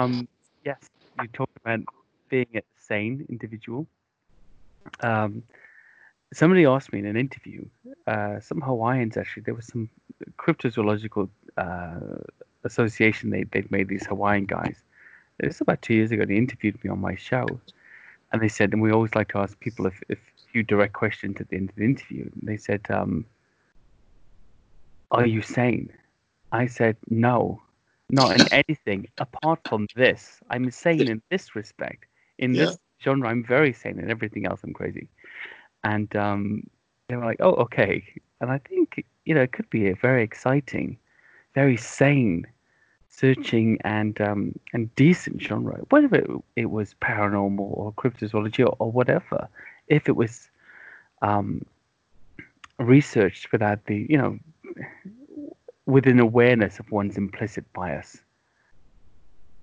Um, yes, you talked about being a sane individual. Um, somebody asked me in an interview, uh, some Hawaiians actually, there was some cryptozoological uh, association they, they'd made these Hawaiian guys. It was about two years ago. They interviewed me on my show, and they said, and we always like to ask people if, if few direct questions at the end of the interview. They said, um, "Are you sane?" I said, "No, not in anything apart from this. I'm sane in this respect. In Yeah. this genre, I'm very sane. In everything else, I'm crazy." And um, they were like, "Oh, okay." And I think you know it could be a very exciting, very sane, searching and um, and decent genre. Whether it, it was paranormal or cryptozoology or, or whatever, if it was um, researched without the you know with an awareness of one's implicit bias.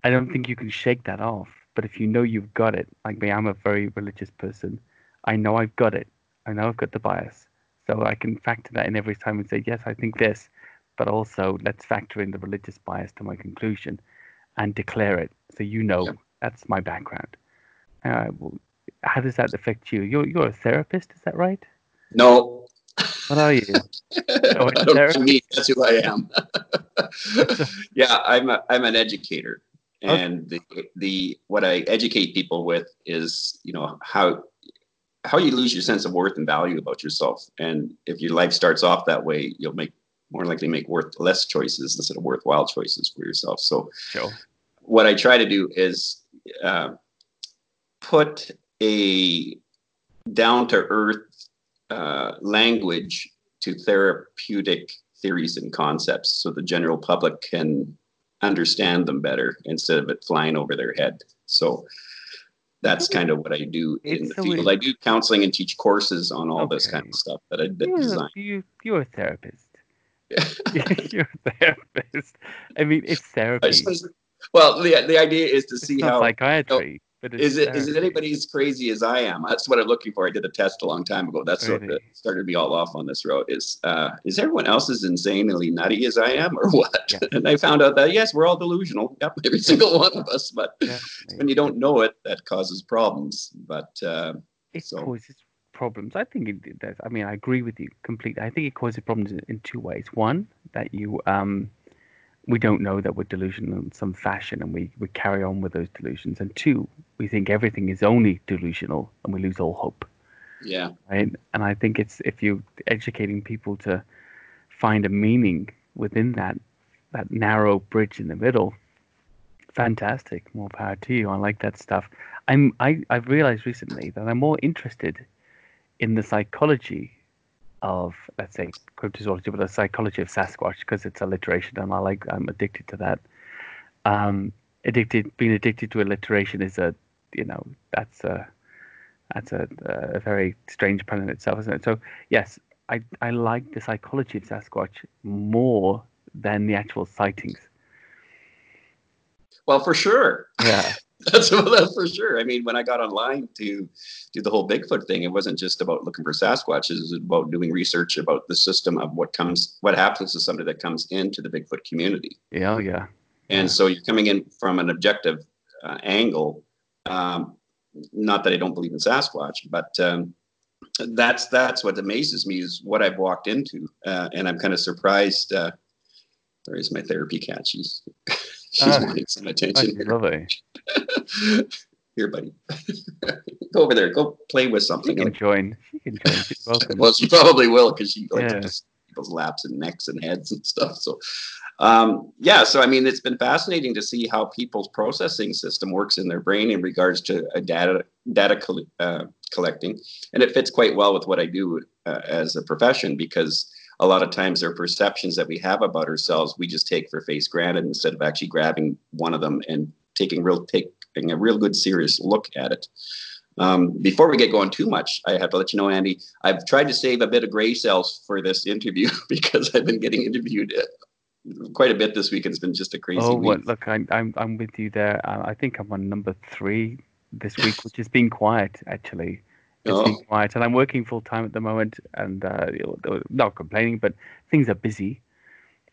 I don't think you can shake that off. But if you know you've got it, like me, I'm a very religious person. I know I've got it. I know I've got the bias. So I can factor that in every time and say, yes, I think this, but also let's factor in the religious bias to my conclusion and declare it. So you know Yep. that's my background. Uh, how does that affect you? You're, you're a therapist, is that right? No. What are you? Oh, I don't me. That's who I am. yeah, I'm a, I'm an educator, Okay. and the the what I educate people with is you know how how you lose your sense of worth and value about yourself, and if your life starts off that way, you'll make more likely make worth less choices instead of worthwhile choices for yourself. So Sure. what I try to do is uh, put a down to earth uh, language to therapeutic theories and concepts so the general public can understand them better instead of it flying over their head. So that's kind of what I do in It's the field. weird. I do counseling and teach courses on all this kind of stuff that I that You're, design. you, you're a therapist. you're a therapist. I mean, it's therapy. well, the, the idea is to It's see how psychiatry, is it is it anybody as crazy as I am? That's what I'm looking for. I did a test a long time ago. That's what Really? that started me all off on this road. Is uh, is everyone else as insanely nutty as I am, or what? Yeah. and I found out that yes, we're all delusional. Yep, every single one of us. But Yeah, when you don't know it, that causes problems. But uh, it so- causes problems. I think it, it does. I mean, I agree with you completely. I think it causes problems in, in two ways. One, that you um, we don't know that we're delusional in some fashion, and we we carry on with those delusions. And two, we think everything is only delusional, and we lose all hope. yeah, right? And I think it's if you're educating people to find a meaning within that that narrow bridge in the middle, fantastic. More power to you. I like that stuff. I'm I I've realized recently that I'm more interested in the psychology of let's say cryptozoology, but the psychology of Sasquatch because it's alliteration, and I like I'm addicted to that. Um, addicted, being addicted to alliteration is a you know that's a that's a, a very strange pun in itself, isn't it? So yes, I I like the psychology of Sasquatch more than the actual sightings. well, for sure. Yeah, That's, that's for sure. I mean, when I got online to do the whole Bigfoot thing, it wasn't just about looking for Sasquatches. It was about doing research about the system of what comes, what happens to somebody that comes into the Bigfoot community. yeah, oh, yeah. And Yeah. so you're coming in from an objective uh, angle. Um, not that I don't believe in Sasquatch, but um, that's that's what amazes me is what I've walked into, uh, and I'm kind of surprised. Uh, there is my therapy cat. She's she's Ah. wanting some attention. lovely. Here, buddy. go over there. Go play with She something. can join. She can join. She's welcome. well, she probably will because she likes Yeah. people's laps and necks and heads and stuff. So, um, yeah. So, I mean, it's been fascinating to see how people's processing system works in their brain in regards to uh, data data uh, collecting, and it fits quite well with what I do uh, as a profession because a lot of times there are perceptions that we have about ourselves we just take for face granted instead of actually grabbing one of them and taking real taking a real good serious look at it. Um, before we get going too much, I have to let you know, Andy, I've tried to save a bit of gray cells for this interview because I've been getting interviewed uh, quite a bit this week. It's been just a crazy Oh, week. what? Look, I'm I'm I'm with you there. Uh, I think I'm on number three this week, which has been quiet actually. It's Oh. been quiet, and I'm working full time at the moment, and uh, not complaining, but things are busy.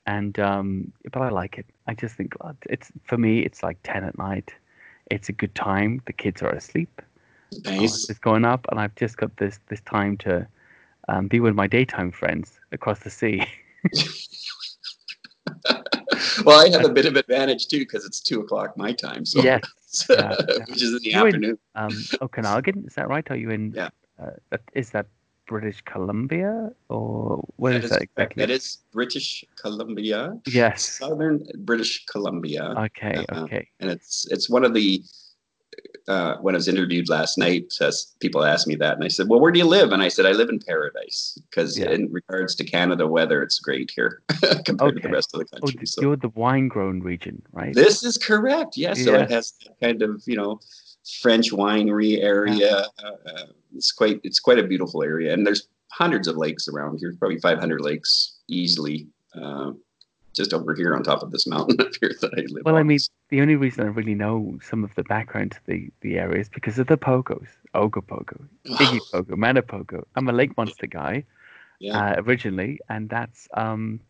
and um, but I like it. I just think uh, it's for me. It's like ten at night. It's a good time. The kids are asleep. Nice. It's going up, and I've just got this this time to um, be with my daytime friends across the sea. well, I have a bit of advantage too because it's two o'clock my time. So yes, yeah, yeah. which is in the You're in- afternoon. um, Okanagan, is that right? Are you in? Yeah. Uh, is that British Columbia or where is is that exactly? That is British Columbia, Yes. Southern British Columbia, Okay. Uh-huh. Okay. and it's it's one of the. Uh, when I was interviewed last night, uh, people asked me that, and I said, "Well, where do you live?" And I said, "I live in paradise," because Yeah. in regards to Canada weather, it's great here compared to the rest of the Oh, country. th- so you're the wine grown region, right? this is correct. Yes, so it has that kind of you know French winery area. Uh, uh, it's quite it's quite a beautiful area, and there's hundreds of lakes around here. Probably 500 lakes easily. Uh, just over here on top of this mountain up here that I live Well, I mean, the only reason I really know some of the background to the, the area is because of the pogos. Ogopogo, Iggy Pogo, Manipogo. I'm a lake monster guy yeah. uh, originally, and that's um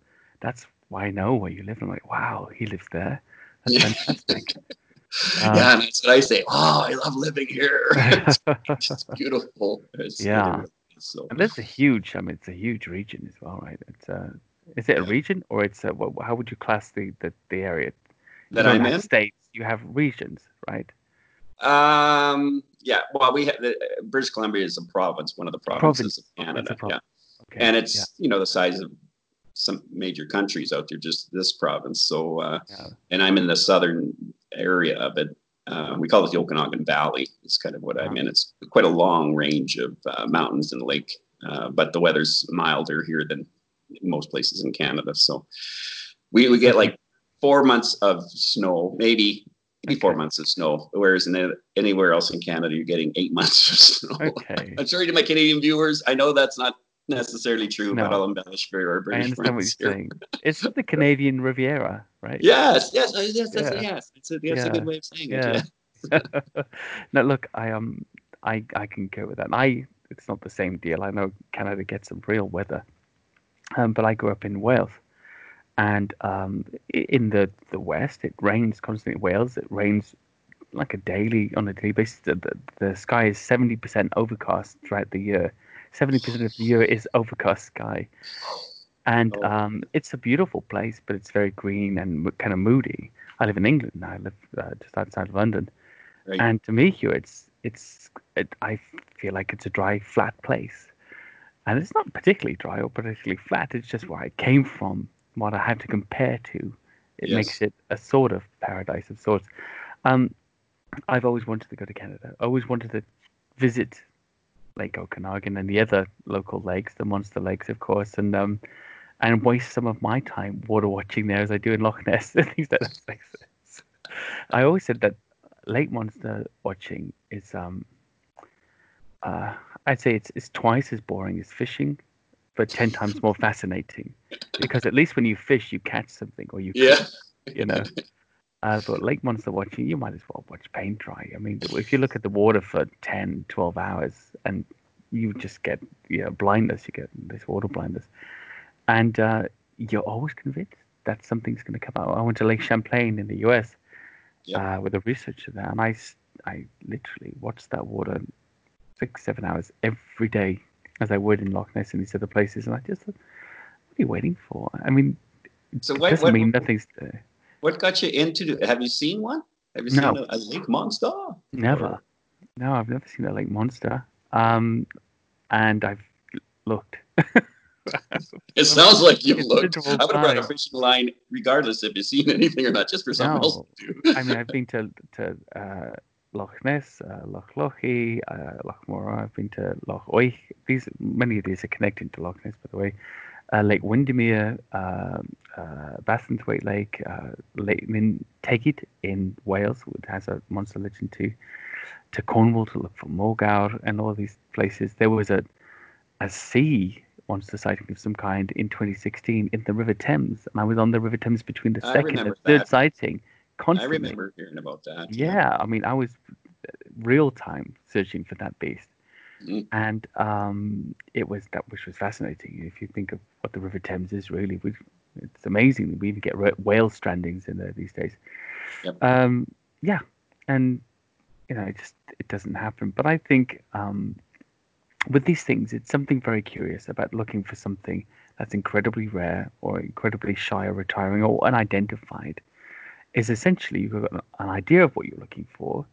that's why I know where you live. I'm like, wow, he lives there. That's Yeah. fantastic. yeah, and that's what I say. Oh, I love living here. it's just beautiful. It's, Yeah. is. so And that's a huge. I mean, it's a huge region as well, right? It's uh, is it a Yeah. region or it's a, what, how would you class the the, the area? That I'm in. states. You have regions, right? Um, yeah. Well, we have the, British Columbia is a province, one of the provinces of Canada. Yeah. Okay. and it's yeah, you know the size of some major countries out there just this province so uh, yeah. and i'm in the southern area of it uh, we call it the okanagan valley it's kind of what i'm in it's quite a long range of uh, mountains and lake uh, but the weather's milder here than most places in canada so we, we get like four months of snow maybe maybe four months of snow whereas in anywhere else in canada you're getting eight months of snow Okay. I'm sorry to my Canadian viewers. I know that's not necessarily true, but No. I'll embellish for our I British understand what you're here. saying. It's the Canadian Riviera, right? Yes, yes, yes, that's, Yeah. yes. It's a, that's Yeah. a good way of saying Yeah. it. Yeah. no, look, I um, I I can go with that. And I it's not the same deal. I know Canada gets some real weather, um, but I grew up in Wales, and um, in the the west it rains constantly. in Wales it rains like a daily on a daily basis. The the, the sky is seventy percent overcast throughout the year. Seventy percent of the year is overcast sky, and Oh. um, it's a beautiful place, but it's very green and kind of moody. I live in England now. I live uh, just outside of London. Right. And to me, here, it's it's it, I feel like it's a dry, flat place, and it's not particularly dry or particularly flat. It's just where I came from, what I have to compare to. It Yes. makes it a sort of paradise of sorts. Um, I've always wanted to go to Canada. I always wanted to visit Lake Okanagan and the other local lakes, the monster lakes, of course, and um, and waste some of my time water watching there as I do in Loch Ness and things like that. I always said that lake monster watching is um uh I'd say it's it's twice as boring as fishing, but ten times more fascinating. Because at least when you fish you catch something or you Yeah. you know. Uh, but lake monster watching, you might as well watch paint dry. I mean, if you look at the water for 10, 12 hours and you just get you know, blindness, you get this water blindness. And uh, you're always convinced that something's going to come out. I went to Lake Champlain in the US Yeah. uh, with a researcher there, and I, I literally watched that water six, seven hours every day as I would in Loch Ness and these other places. And I just thought, what are you waiting for? I mean, So what, doesn't what, mean nothing's there. what got you into Have you seen one? Have you seen No. a, a lake monster? Never. Or- No, I've never seen a lake monster. Um, and I've looked. It sounds like you've looked. I would have brought a fishing line regardless if you've seen anything or not, just for something else to do. I mean, I've been to to uh, Loch Ness, uh, Loch Lochy, uh, Loch Morar. I've been to Loch Oich. These many of these are connected to Loch Ness, by the way. Uh, Lake Windermere, uh, uh, Bassenthwaite Lake, uh, Lake Llyn Tegid in Wales, which has a monster legend too. To Cornwall to look for Morgawr and all these places. There was a a sea monster sighting of some kind in 2016 in the River Thames, and I was on the River Thames between the I second and third that. sighting. I remember hearing about that. Yeah, I mean, I was real time searching for that beast, Mm. and um, it was that which was fascinating. If you think of what the River Thames is really, we It's amazing. We even get whale strandings in there these days. Yep. Um, yeah, and you know, it just it doesn't happen. But I think um, with these things, it's something very curious about looking for something that's incredibly rare or incredibly shy or retiring or unidentified. Is essentially you've got an idea of what you're looking for,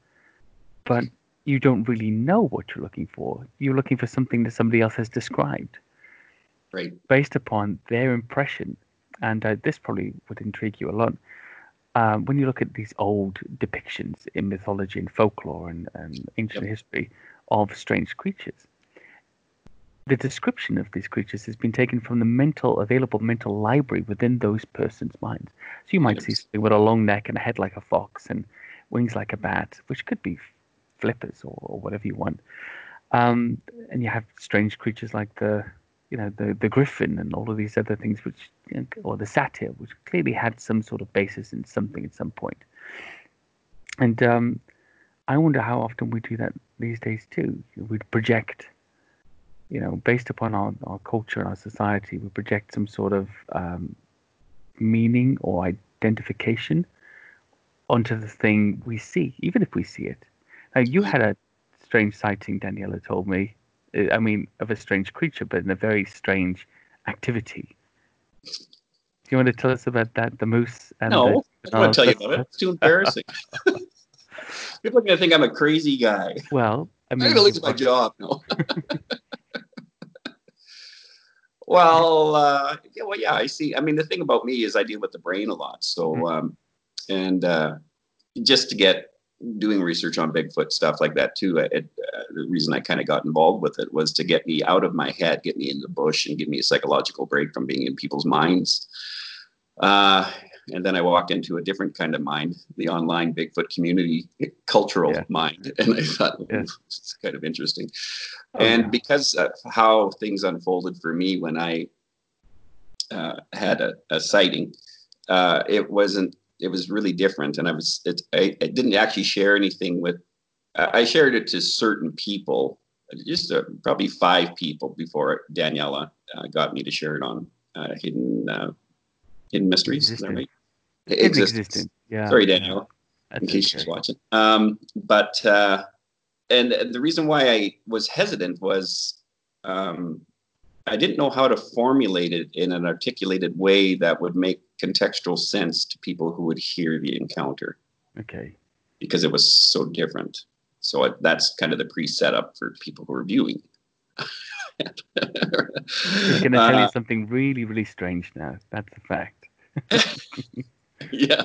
but you don't really know what you're looking for. You're looking for something that somebody else has described, right? Based upon their impression, and uh, this probably would intrigue you a lot. Um, when you look at these old depictions in mythology and folklore and, and ancient yep. history of strange creatures, the description of these creatures has been taken from the mental available mental library within those persons' minds. So you might yes. see something with a long neck and a head like a fox and wings like a bat, which could be flippers or, or whatever you want. Um, and you have strange creatures like the, you know, the the griffin and all of these other things, which you know, or the satyr, which clearly had some sort of basis in something at some point. And um, I wonder how often we do that these days too. We project you know, based upon our, our culture and our society, we project some sort of um, meaning or identification onto the thing we see, even if we see it. Now, you had a strange sighting, Daniela told me. I mean, of a strange creature, but in a very strange activity. Do you want to tell us about that, the moose? And no, the, I don't want to tell you about it. It's too embarrassing. People are going to think I'm a crazy guy. Well, I mean, I'm going to lose my job. No. Well, uh, yeah, well, yeah, I see. I mean, the thing about me is I deal with the brain a lot. So, mm-hmm. um, and uh, just to get doing research on Bigfoot stuff like that too. It, uh, the reason I kind of got involved with it was to get me out of my head, get me in the bush, and give me a psychological break from being in people's minds. Uh, and then I walked into a different kind of mind, the online Bigfoot community cultural yeah. mind, and I thought yeah. it's kind of interesting. Oh, and yeah. because of how things unfolded for me when I uh, had a, a sighting, uh, it wasn't. It was really different, and I was. It, I, I didn't actually share anything with. I shared it to certain people, just uh, probably five people before Daniela uh, got me to share it on uh, Hidden uh, Hidden Mysteries. Is that right? Existent. Yeah. Sorry, Daniel. That's in case she's watching. Um, but uh, and the reason why I was hesitant was um, I didn't know how to formulate it in an articulated way that would make contextual sense to people who would hear the encounter. Okay. Because it was so different. So it, that's kind of the pre-setup for people who are viewing. I'm going to tell uh, you something really, really strange now. That's a fact. yeah,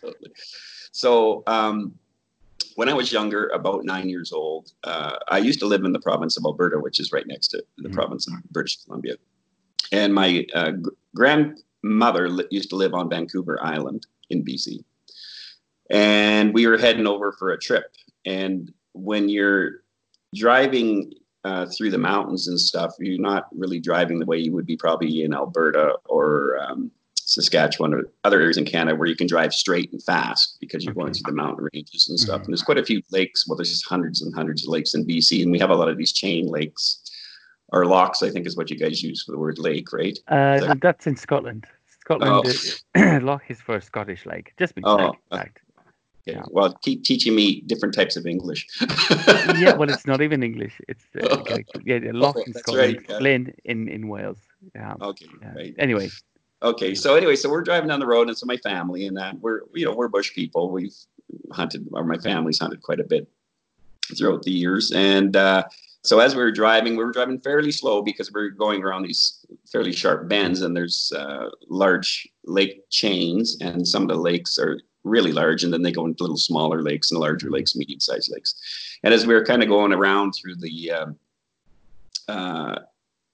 totally. So, um, when I was younger, about nine years old, uh, I used to live in the province of Alberta, which is right next to the mm-hmm. province of British Columbia. And my uh, grandmother li- used to live on Vancouver Island in BC. And we were heading over for a trip. And when you're driving uh, through the mountains and stuff, you're not really driving the way you would be probably in Alberta or um, Saskatchewan or other areas in Canada where you can drive straight and fast because you're okay. going through the mountain ranges and stuff. Mm-hmm. And there's quite a few lakes. Well, there's just hundreds and hundreds of lakes in BC, and we have a lot of these chain lakes or locks. I think is what you guys use for the word lake, right? Uh, that... that's in Scotland. Scotland oh. loch is for a Scottish lake. Just be oh, fact. Okay. Yeah. Well, keep teaching me different types of English. yeah, well, it's not even English. It's uh, okay. yeah, loch in Scotland, right, yeah. in in Wales. Yeah. Okay. Yeah. Right. Anyway, Okay, so anyway, so we're driving down the road, and so my family and that we're you know we're bush people. We've hunted, or my family's hunted quite a bit throughout the years, and uh, so as we were driving, we were driving fairly slow because we are going around these fairly sharp bends, and there's uh, large lake chains, and some of the lakes are really large, and then they go into little smaller lakes and larger lakes, medium-sized lakes. And as we were kind of going around through the uh, uh,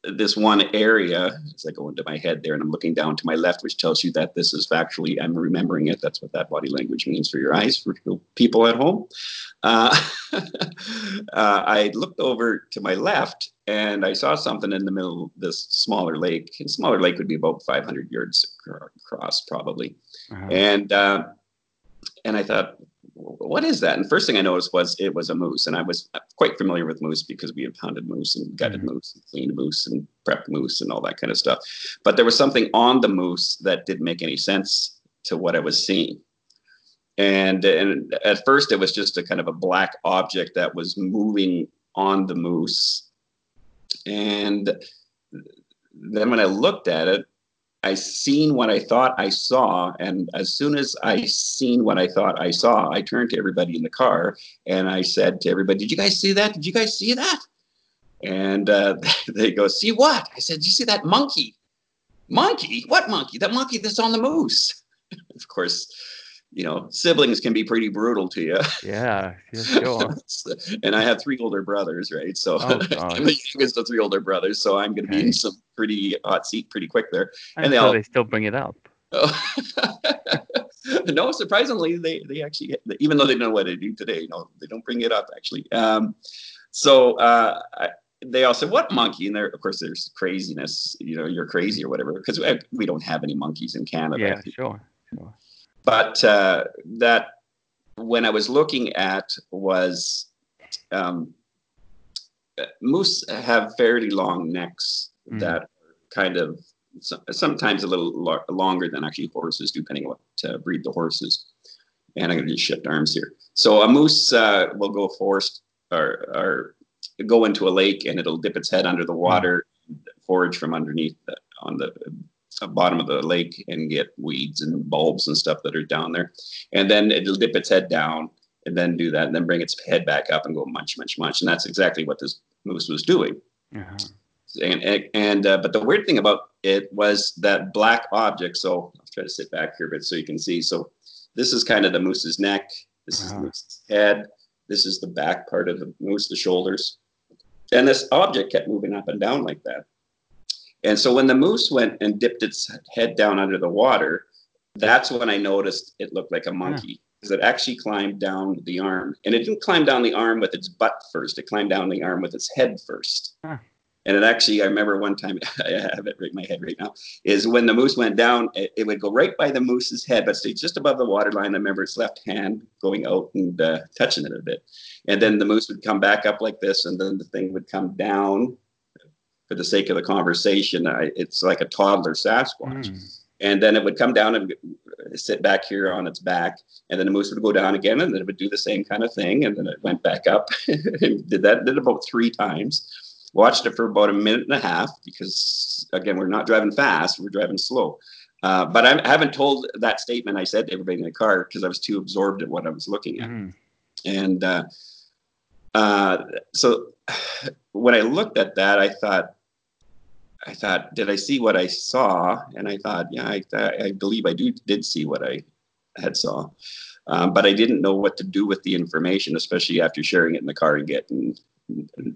this one area as I go into my head there and I'm looking down to my left, which tells you that this is factually, I'm remembering it. That's what that body language means for your eyes, for people at home. Uh, uh, I looked over to my left and I saw something in the middle of this smaller lake. And smaller lake would be about 500 yards across, probably. Uh-huh. And uh, and I thought, what is that? And first thing I noticed was it was a moose, and I was quite familiar with moose because we had pounded moose and gutted mm-hmm. moose and cleaned moose and prepped moose and all that kind of stuff. But there was something on the moose that didn't make any sense to what I was seeing. And and at first it was just a kind of a black object that was moving on the moose. And then when I looked at it, I seen what I thought I saw, and as soon as I seen what I thought I saw, I turned to everybody in the car and I said to everybody, "Did you guys see that? Did you guys see that?" And uh, they go, "See what?" I said, "Did you see that monkey? Monkey? What monkey? That monkey that's on the moose." of course, you know, siblings can be pretty brutal to you. Yeah, sure. and I have three older brothers, right? So oh, I'm the youngest of three older brothers, so I'm going to okay. be in some pretty hot seat pretty quick there. And, and they all they still bring it up. Oh. no, surprisingly, they they actually, even though they know what they do today, you know, they don't bring it up actually. Um, so uh, I, they all said, "What monkey?" And there, of course, there's craziness. You know, you're crazy or whatever, because we, we don't have any monkeys in Canada. Yeah, sure, sure. But uh, that when I was looking at was um, moose have fairly long necks mm. that kind of sometimes a little lo- longer than actually horses, depending on what uh, breed the horses. And I'm going to just shift arms here. So a moose uh, will go forest or, or go into a lake and it'll dip its head under the water, forage from underneath the, on the bottom of the lake and get weeds and bulbs and stuff that are down there. And then it'll dip its head down and then do that and then bring its head back up and go munch, munch, munch. And that's exactly what this moose was doing. Uh-huh. And, and uh, but the weird thing about it was that black object. So I'll try to sit back here a bit so you can see. So this is kind of the moose's neck. This uh-huh. is the uh-huh. moose's head. This is the back part of the moose, the shoulders. And this object kept moving up and down like that. And so when the moose went and dipped its head down under the water, that's when I noticed it looked like a monkey. Because it actually climbed down the arm. And it didn't climb down the arm with its butt first, it climbed down the arm with its head first. Huh. And it actually, I remember one time, I have it right in my head right now, is when the moose went down, it, it, would go right by the moose's head, but stay just above the water line. I remember its left hand going out and uh, touching it a bit. And then the moose would come back up like this, and then the thing would come down for the sake of the conversation, I, it's like a toddler Sasquatch. Mm. And then it would come down and sit back here on its back, and then the moose would go down again, and then it would do the same kind of thing, and then it went back up. and did that did about three times. Watched it for about a minute and a half because again, we're not driving fast; we're driving slow. Uh, but I haven't told that statement I said to everybody in the car because I was too absorbed at what I was looking at. Mm. And uh, uh, so when I looked at that, I thought, I thought, did I see what I saw? And I thought, yeah, I, I believe I do did see what I had saw, um, but I didn't know what to do with the information, especially after sharing it in the car and getting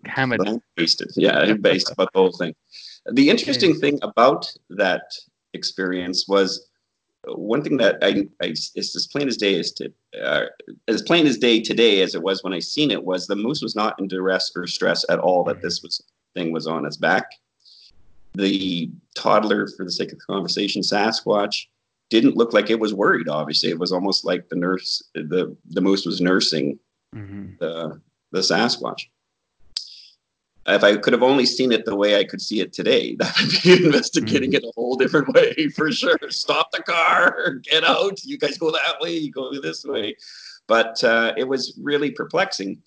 hammered, basted. Yeah, based about the whole thing. The interesting okay. thing about that experience was one thing that I, I is as plain as day as to uh, as plain as day today as it was when I seen it was the moose was not in duress or stress at all that this was thing was on its back the toddler, for the sake of the conversation, Sasquatch, didn't look like it was worried. Obviously, it was almost like the nurse, the the moose was nursing mm-hmm. the the Sasquatch. If I could have only seen it the way I could see it today, that would be investigating mm-hmm. it a whole different way for sure. Stop the car, get out. You guys go that way, you go this way. But uh, it was really perplexing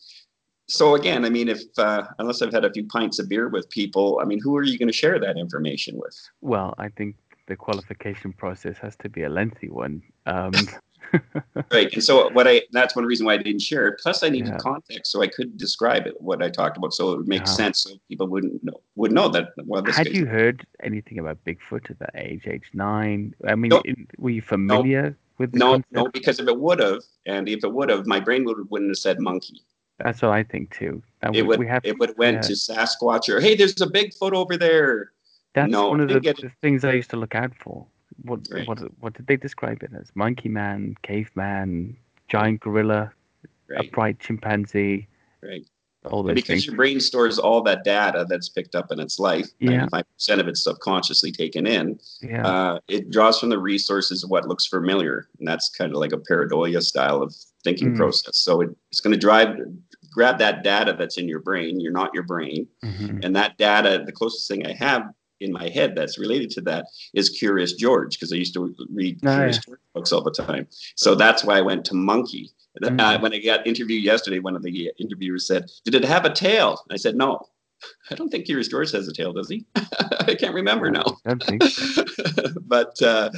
so again, I mean, if uh, unless I've had a few pints of beer with people, I mean, who are you going to share that information with? Well, I think the qualification process has to be a lengthy one. Um, right, and so what I that's one reason why I didn't share it. Plus, I needed yeah. context so I could describe it what I talked about, so it would make yeah. sense, so people wouldn't know would know that. Well, had you heard anything about Bigfoot at that age, age nine? I mean, no. were you familiar no. with? no, concept? no, because if it would have, and if it would have, my brain would wouldn't have said monkey. That's what I think too. Uh, it would. We have, it would went to Sasquatch or hey, there's a Bigfoot over there. That's no, one of the, the, things I used to look out for. What right. what what did they describe it as? Monkey man, caveman, giant gorilla, right. upright chimpanzee. Right. All those because things. your brain stores all that data that's picked up in its life. Yeah. 95% of it's subconsciously taken in. Yeah. Uh, it draws from the resources of what looks familiar. And that's kind of like a pareidolia style of thinking Mm. process. So it, it's going to drive grab that data that's in your brain. You're not your brain, Mhm. and that data. The closest thing I have in my head that's related to that is Curious George because I used to read Oh, Curious yeah. George books all the time. So that's why I went to monkey. Uh, Mm. when I got interviewed yesterday, one of the interviewers said, "Did it have a tail?" I said, "No." I don't think Curious George has a tail, does he? I can't remember now. I don't think so. but uh,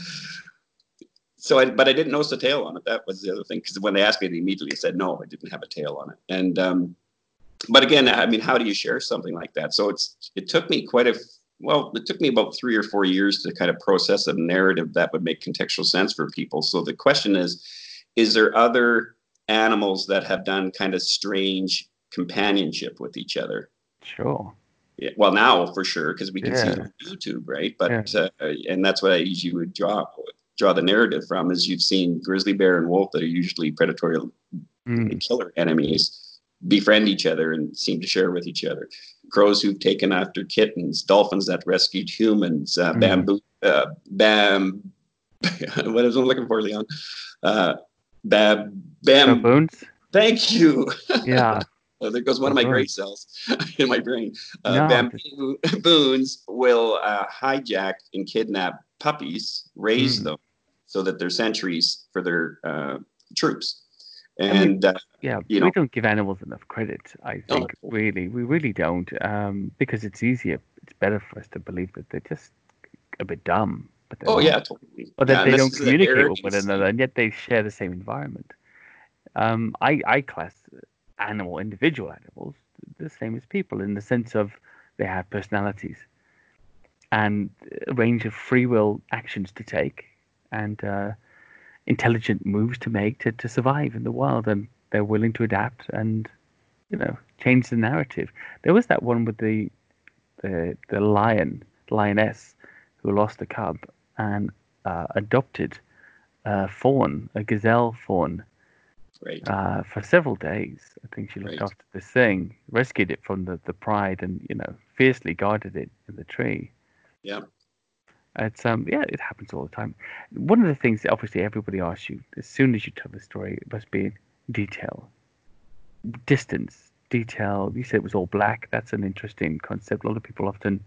so I, but I didn't notice the tail on it. That was the other thing because when they asked me, I immediately said no, I didn't have a tail on it. And um, but again, I mean, how do you share something like that? So it's it took me quite a well, it took me about three or four years to kind of process a narrative that would make contextual sense for people. So the question is, is there other animals that have done kind of strange companionship with each other? Sure. Yeah, well, now for sure because we can see it on YouTube, right? But uh, and that's what I usually would draw draw the narrative from is you've seen grizzly bear and wolf that are usually predatory Mm. and killer enemies befriend each other and seem to share with each other. Crows who've taken after kittens, dolphins that rescued humans, uh, Mm. bamboo, uh, bam, what was I looking for, Leon? Uh, bam, bam. Baboons? Thank you. Yeah. Oh, there goes one of my gray cells in my brain. Uh, No, bamboo baboons will uh, hijack and kidnap puppies, raise Mm. them so that they're sentries for their uh, troops. And we- uh, Yeah, you we know. don't give animals enough credit. I No. think really, we really don't, um, because it's easier. It's better for us to believe that they're just a bit dumb. But oh not. yeah, totally. or that Yeah, they don't this is the communicate with one another, and yet they share the same environment. Um, I I class animal individual animals the same as people in the sense of they have personalities and a range of free will actions to take and uh, intelligent moves to make to, to survive in the world, and they're willing to adapt and you know change the narrative. There was that one with the the the lion lioness who lost a cub and uh, adopted a fawn, a gazelle fawn, Right. uh, for several days. I think she looked Right. after this thing, rescued it from the, the pride, and you know fiercely guarded it in the tree. Yeah. It's um yeah, it happens all the time. One of the things that obviously everybody asks you as soon as you tell the story it must be detail, distance, detail. You said it was all black. That's an interesting concept. A lot of people often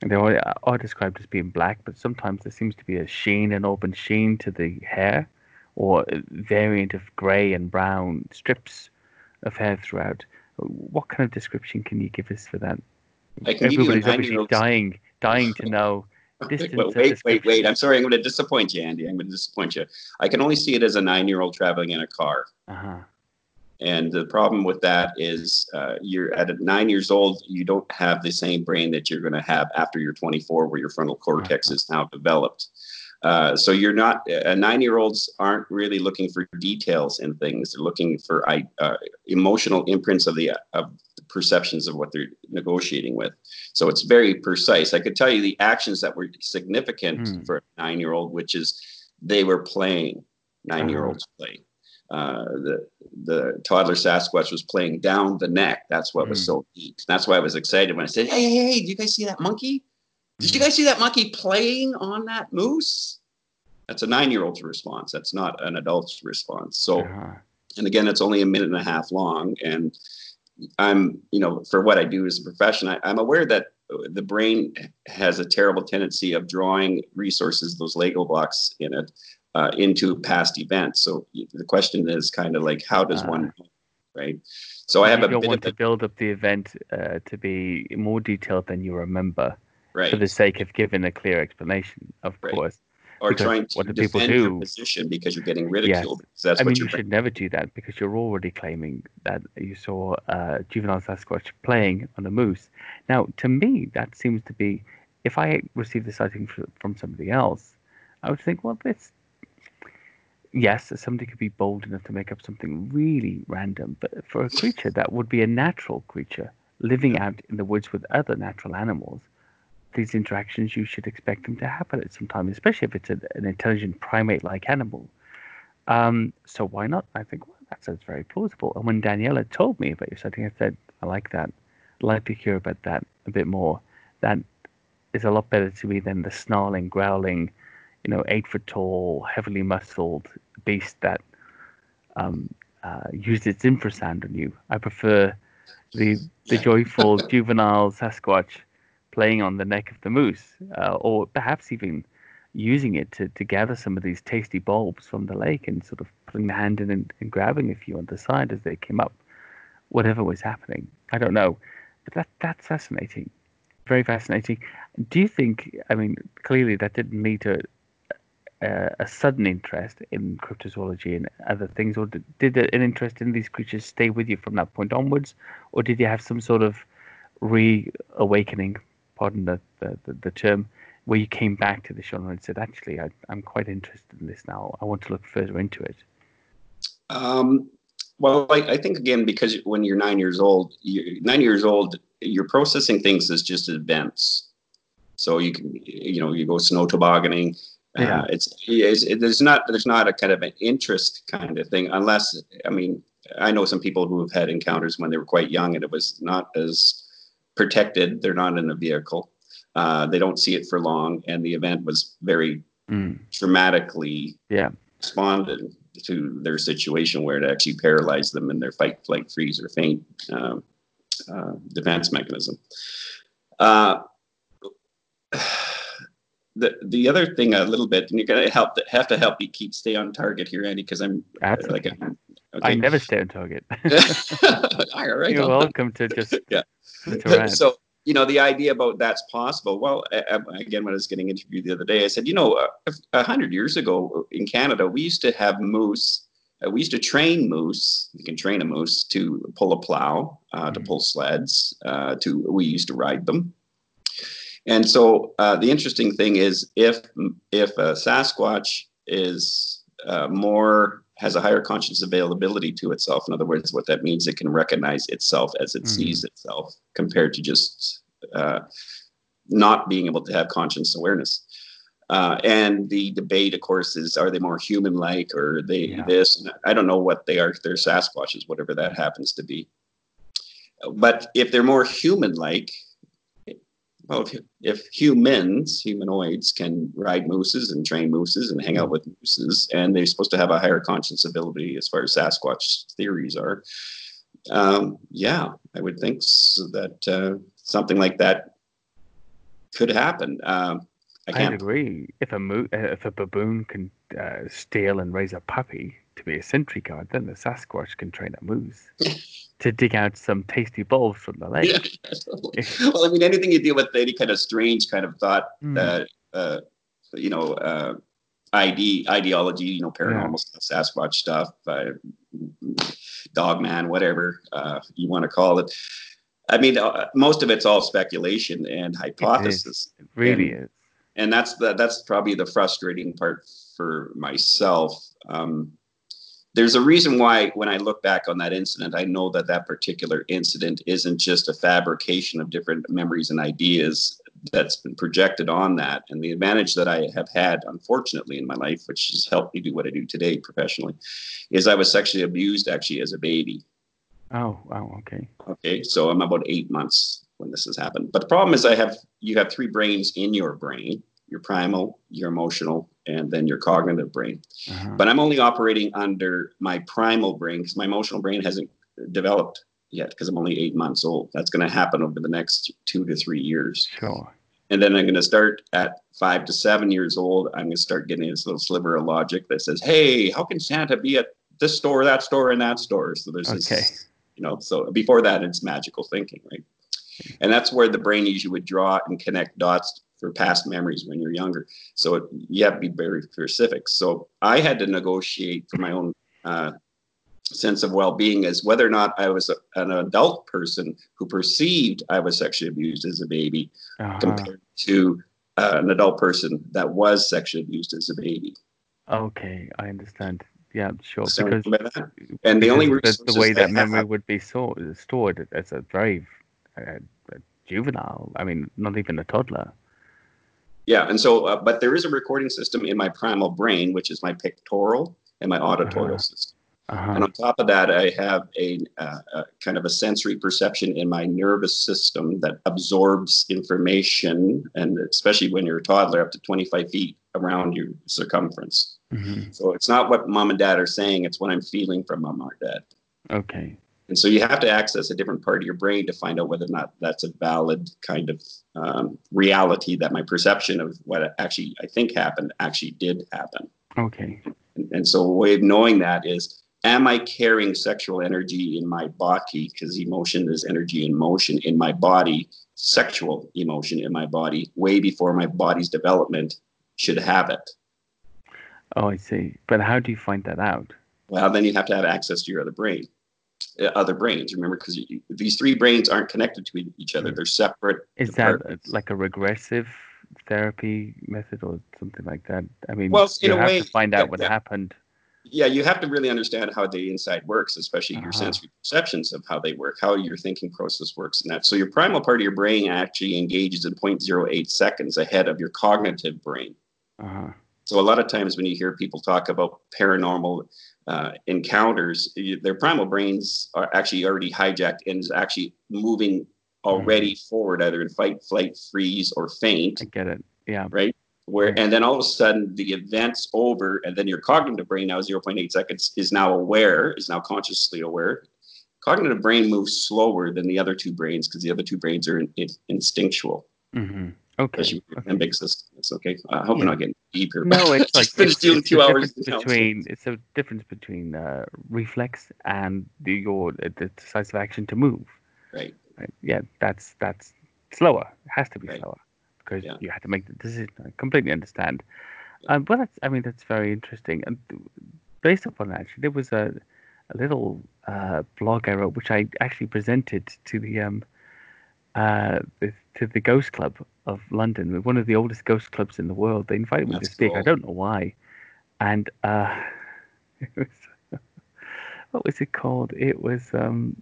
they are, are described as being black, but sometimes there seems to be a sheen, an open sheen to the hair, or a variant of grey and brown strips of hair throughout. What kind of description can you give us for that? I can give you a Everybody's obviously dying, dying to know. Of wait, wait, wait. I'm sorry. I'm going to disappoint you, Andy. I'm going to disappoint you. I can only see it as a nine-year-old traveling in a car. Uh-huh. And the problem with that is uh, you're at a nine years old, you don't have the same brain that you're going to have after you're 24, where your frontal cortex is now developed. Uh, so you're not, uh, nine year olds aren't really looking for details in things. They're looking for uh, emotional imprints of the, of the perceptions of what they're negotiating with. So it's very precise. I could tell you the actions that were significant Hmm. for a nine year old, which is they were playing, nine year olds play. Uh, the the toddler Sasquatch was playing down the neck. That's what was Mm. so neat. That's why I was excited when I said, "Hey, hey, hey! Did you guys see that monkey? Did Mm. you guys see that monkey playing on that moose?" That's a nine-year-old's response. That's not an adult's response. So, Uh-huh. and again, it's only a minute and a half long. And I'm, you know, for what I do as a profession, I, I'm aware that the brain has a terrible tendency of drawing resources, those Lego blocks in it, uh, into past events. So the question is kind of like, how does Ah. one, right? So I have you a don't bit want of to build up the event uh, to be more detailed than you remember right, for the sake of giving a clear explanation, of Right. course. Or because trying to what do people defend your position because you're getting ridiculed. So that's I what mean, you should never do that because you're already claiming that you saw uh, juvenile Sasquatch playing on a moose. Now, to me, that seems to be, if I received the sighting from somebody else, I would think, well, this, yes, somebody could be bold enough to make up something really random, but for a creature that would be a natural creature living out in the woods with other natural animals, these interactions you should expect them to happen at some time, especially if it's a, an intelligent primate-like animal. Um, so why not? I think well, that sounds very plausible. And when Daniela told me about your sighting, I said, I like that. I'd like to hear about that a bit more. That is a lot better to me than the snarling, growling, you know, eight foot tall, heavily muscled beast that um, uh, used its infrasound on you. I prefer the the joyful juvenile Sasquatch playing on the neck of the moose, uh, or perhaps even using it to, to gather some of these tasty bulbs from the lake and sort of putting the hand in and, and grabbing a few on the side as they came up, whatever was happening. I don't know, but that that's fascinating, very fascinating. Do you think? I mean, clearly that didn't to a, a sudden interest in cryptozoology and other things, or did, did an interest in these creatures stay with you from that point onwards, or did you have some sort of reawakening? Pardon the, the, the, the term where you came back to the genre and said, actually, I, am quite interested in this now. I want to look further into it? Um, well, I, I, think again because when you're nine years old, you're, nine years old, you're processing things as just events. So you can, you know, you go snow tobogganing. Uh, yeah. Uh, it's, it's it, there's not there's not a kind of an interest kind of thing unless I mean I know some people who have had encounters when they were quite young and it was not as protected. They're not in a vehicle uh, they don't see it for long, and the event was very mm. dramatically yeah. responded to their situation where it actually paralyzed them in their fight, flight, freeze, or faint uh, uh, defense mechanism. Uh, the the other thing a little bit, and you're gonna help have to help me keep stay on target here, Andy, because I'm Absolutely. like okay. I never stay on target. All right, you're welcome to just yeah. So you know, the idea about that's possible. Well, again, when I was getting interviewed the other day, I said, you know, a hundred years ago in Canada, we used to have moose. Uh, we used to train moose. You can train a moose to pull a plow, uh, to mm-hmm. pull sleds. Uh, to we used to ride them. And so uh, the interesting thing is, if if a Sasquatch is uh, more has a higher conscious availability to itself. In other words, what that means, it can recognize itself as it mm. sees itself, compared to just uh, not being able to have conscious awareness. Uh, and the debate, of course, is are they more human-like or they yeah. this? And I don't know what they are. They're Sasquatches, whatever that happens to be. But if they're more human-like, well, if, if, humans, humanoids, can ride mooses and train mooses and hang out with mooses, and they're supposed to have a higher conscience ability as far as Sasquatch theories are, um, yeah, I would think so that uh, something like that could happen. Uh, I can't I'd agree. If a mo- uh, if a baboon can uh, steal and raise a puppy to be a sentry guard, then the Sasquatch can train a moose. to dig out some tasty bulbs from the lake. Yeah, well, I mean, anything you deal with any kind of strange kind of thought, mm. uh, uh, you know, uh, ID ideology, you know, paranormal yeah. stuff, Sasquatch stuff, uh, dogman, whatever uh, you want to call it. I mean, uh, most of it's all speculation and hypothesis. It, it really and, is. And that's the that's probably the frustrating part for myself. Um, there's a reason why when I look back on that incident, I know that that particular incident isn't just a fabrication of different memories and ideas that's been projected on that. And the advantage that I have had, unfortunately, in my life, which has helped me do what I do today professionally, is I was sexually abused actually as a baby. Oh, wow, okay. Okay, so I'm about eight months when this has happened. But the problem is, I have you have three brains in your brain: your primal, your emotional, and then your cognitive brain. Uh-huh. But I'm only operating under my primal brain because my emotional brain hasn't developed yet because I'm only eight months old. That's going to happen over the next two to three years. Sure. And then I'm going to start at five to seven years old. I'm going to start getting this little sliver of logic that says, "Hey, how can Santa be at this store, that store, and that store?" So there's okay. this, you know. So before that, it's magical thinking, right? And that's where the brain usually would draw and connect dots for past memories when you're younger. So it, you have to be very specific. So I had to negotiate for my own uh, sense of well-being as whether or not I was a, an adult person who perceived I was sexually abused as a baby uh-huh. compared to uh, an adult person that was sexually abused as a baby. Okay, I understand. Yeah, sure. So because and the only the, the way that memory have, would be stored, stored as a very uh, juvenile. I mean, not even a toddler. Yeah, and so, uh, but there is a recording system in my primal brain, which is my pictorial and my auditorial uh-huh. system. Uh-huh. And on top of that, I have a, uh, a, kind of a sensory perception in my nervous system that absorbs information, and especially when you're a toddler, up to 25 feet around your circumference. Mhm. So it's not what mom and dad are saying; it's what I'm feeling from mom or dad. Okay. And so you have to access a different part of your brain to find out whether or not that's a valid kind of um, reality that my perception of what actually I think happened actually did happen. Okay. And, and so a way of knowing that is, am I carrying sexual energy in my body? Because emotion is energy in motion in my body, sexual emotion in my body, way before my body's development should have it. Oh, I see. But how do you find that out? Well, then you have to have access to your other brain, other brains. Remember, because these three brains aren't connected to each other; they're separate. Is that uh, like a regressive therapy method or something like that? I mean, Well, in you a have way, to find yeah, out what yeah. happened. Yeah, you have to really understand how the inside works, especially your Uh-huh. sensory perceptions of how they work, how your thinking process works, and that. So your primal part of your brain actually engages in 0.08 seconds ahead of your cognitive brain. Uh-huh. So a lot of times when you hear people talk about paranormal uh, encounters, their primal brains are actually already hijacked and is actually moving already forward, either in fight, flight, freeze, or faint, I get it. Yeah. right? Where and then all of a sudden the event's over, and then your cognitive brain now 0.8 seconds is now aware, is now consciously aware. Cognitive brain moves slower than the other two brains because the other two brains are in, in, instinctual, hmm Okay. especially with okay. limbic system. It's okay. I hope Yeah. I'm not getting deep here. No, it's like it's, it's two hours. difference in counseling. between it's a difference between uh, reflex and the, your uh, the decisive action to move. Right. Right? Yeah, that's that's slower. It has to be Right. slower because Yeah. you had to make the decision. I completely understand. Um, but that's, I mean, that's very interesting. And based upon that, actually, there was a, a little uh, blog I wrote, which I actually presented to the um, uh, the, to the Ghost Club of London, with one of the oldest ghost clubs in the world. They invited me That's to speak. I don't know why. And uh, it was, what was it called? It was um,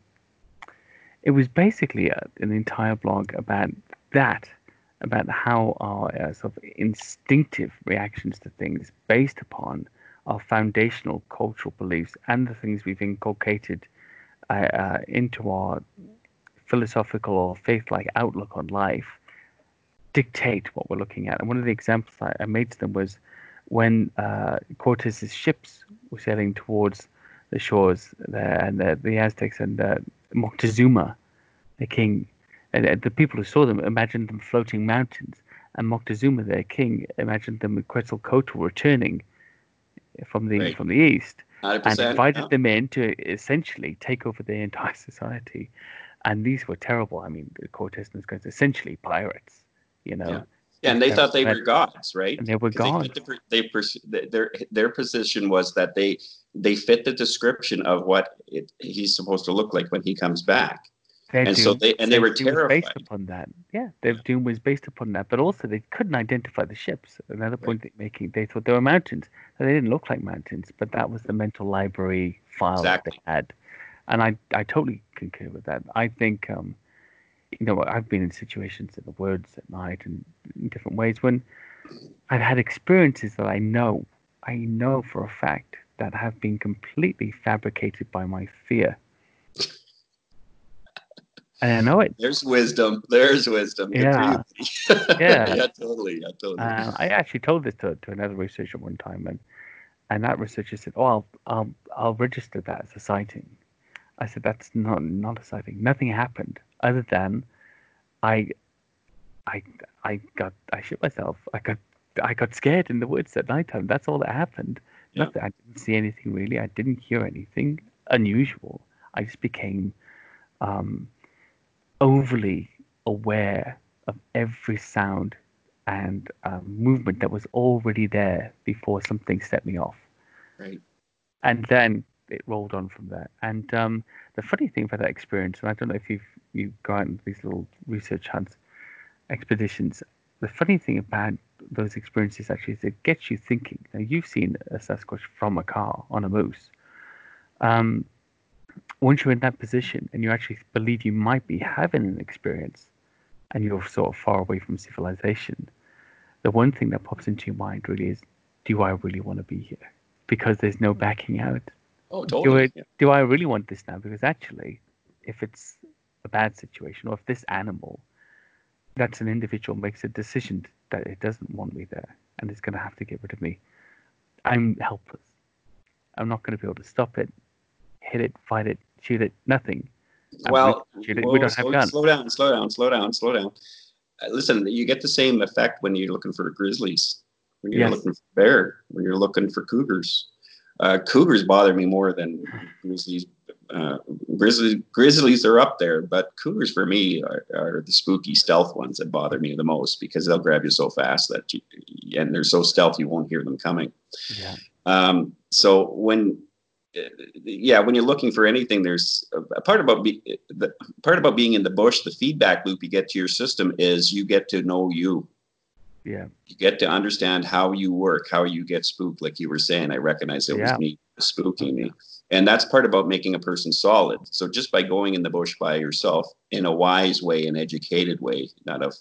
it was basically a, an entire blog about that, about how our uh, sort of instinctive reactions to things, based upon our foundational cultural beliefs and the things we've inculcated uh, uh, into our philosophical or faith-like outlook on life, dictate what we're looking at. And one of the examples I, made to them was when uh, Cortez's ships were sailing towards the shores there, and the, the Aztecs and uh, Moctezuma, the king, and uh, the people who saw them imagined them floating mountains, and Moctezuma, their king, imagined them with Quetzalcoatl returning from the Right. from the east, and invited yeah. them in to essentially take over their entire society. And these were terrible. I mean, Cortez and his guys, essentially pirates, you know. Yeah. Yeah, and they thought they right. were gods, right? And they were they gods. fit the They, their their position was that they they fit the description of what it, he's supposed to look like when he comes back. Their And so they- and they were doom was based upon that. Yeah, their doom was based upon that. But also, they couldn't identify the ships. Another point they're making, they thought they were mountains. They didn't look like mountains, but that was the mental library file that they had. And I, I totally concur with that. I think, um, you know, I've been in situations in the woods at night and in different ways when I've had experiences that I know, I know for a fact that have been completely fabricated by my fear. And I know it. There's wisdom. There's wisdom. Yeah. you. Yeah. yeah, totally. Yeah, totally. Uh, I actually told this to, to another researcher one time, and and that researcher said, "Oh, I'll I'll I'll register that as a sighting." I said, "That's not not a sighting. Nothing happened other than I I I got I shit myself. I got I got scared in the woods at nighttime. That's all that happened. Yeah. Nothing. I didn't see anything really. I didn't hear anything unusual. I just became um, overly aware of every sound and um, movement that was already there before something set me off. right. And then it rolled on from there. And um, the funny thing about that experience, and I don't know if you've you go out on these little research hunts, expeditions. The funny thing about those experiences actually is it gets you thinking. Now you've seen a Sasquatch from a car on a moose. Um, once you're in that position and you actually believe you might be having an experience, and you're sort of far away from civilization, the one thing that pops into your mind really is, do I really want to be here? Because there's no backing out. Oh, Do I. Yeah. do I really want this now? Because actually, if it's a bad situation, or if this animal, that's an individual makes a decision that it doesn't want me there and it's going to have to get rid of me, I'm helpless. I'm not going to be able to stop it, hit it, fight it, shoot it, nothing. Well, it, whoa, we don't slow, have guns. slow down, slow down, slow down, slow down. Uh, listen, you get the same effect when you're looking for grizzlies, when you're Yes. looking for bear, when you're looking for cougars. Uh, cougars bother me more than grizzlies. Uh, grizzlies, grizzlies are up there, but cougars for me are, are the spooky stealth ones that bother me the most because they'll grab you so fast that you, and they're so stealth you won't hear them coming. Yeah. Um, so when, yeah, when you're looking for anything, there's a, a part about be, the part about being in the bush. The feedback loop you get to your system is you get to know you. Yeah. You get to understand how you work, how you get spooked. Like you were saying, I recognize it Yeah. was me spooking me, and that's part about making a person solid. So just by going in the bush by yourself in a wise way, an educated way, not a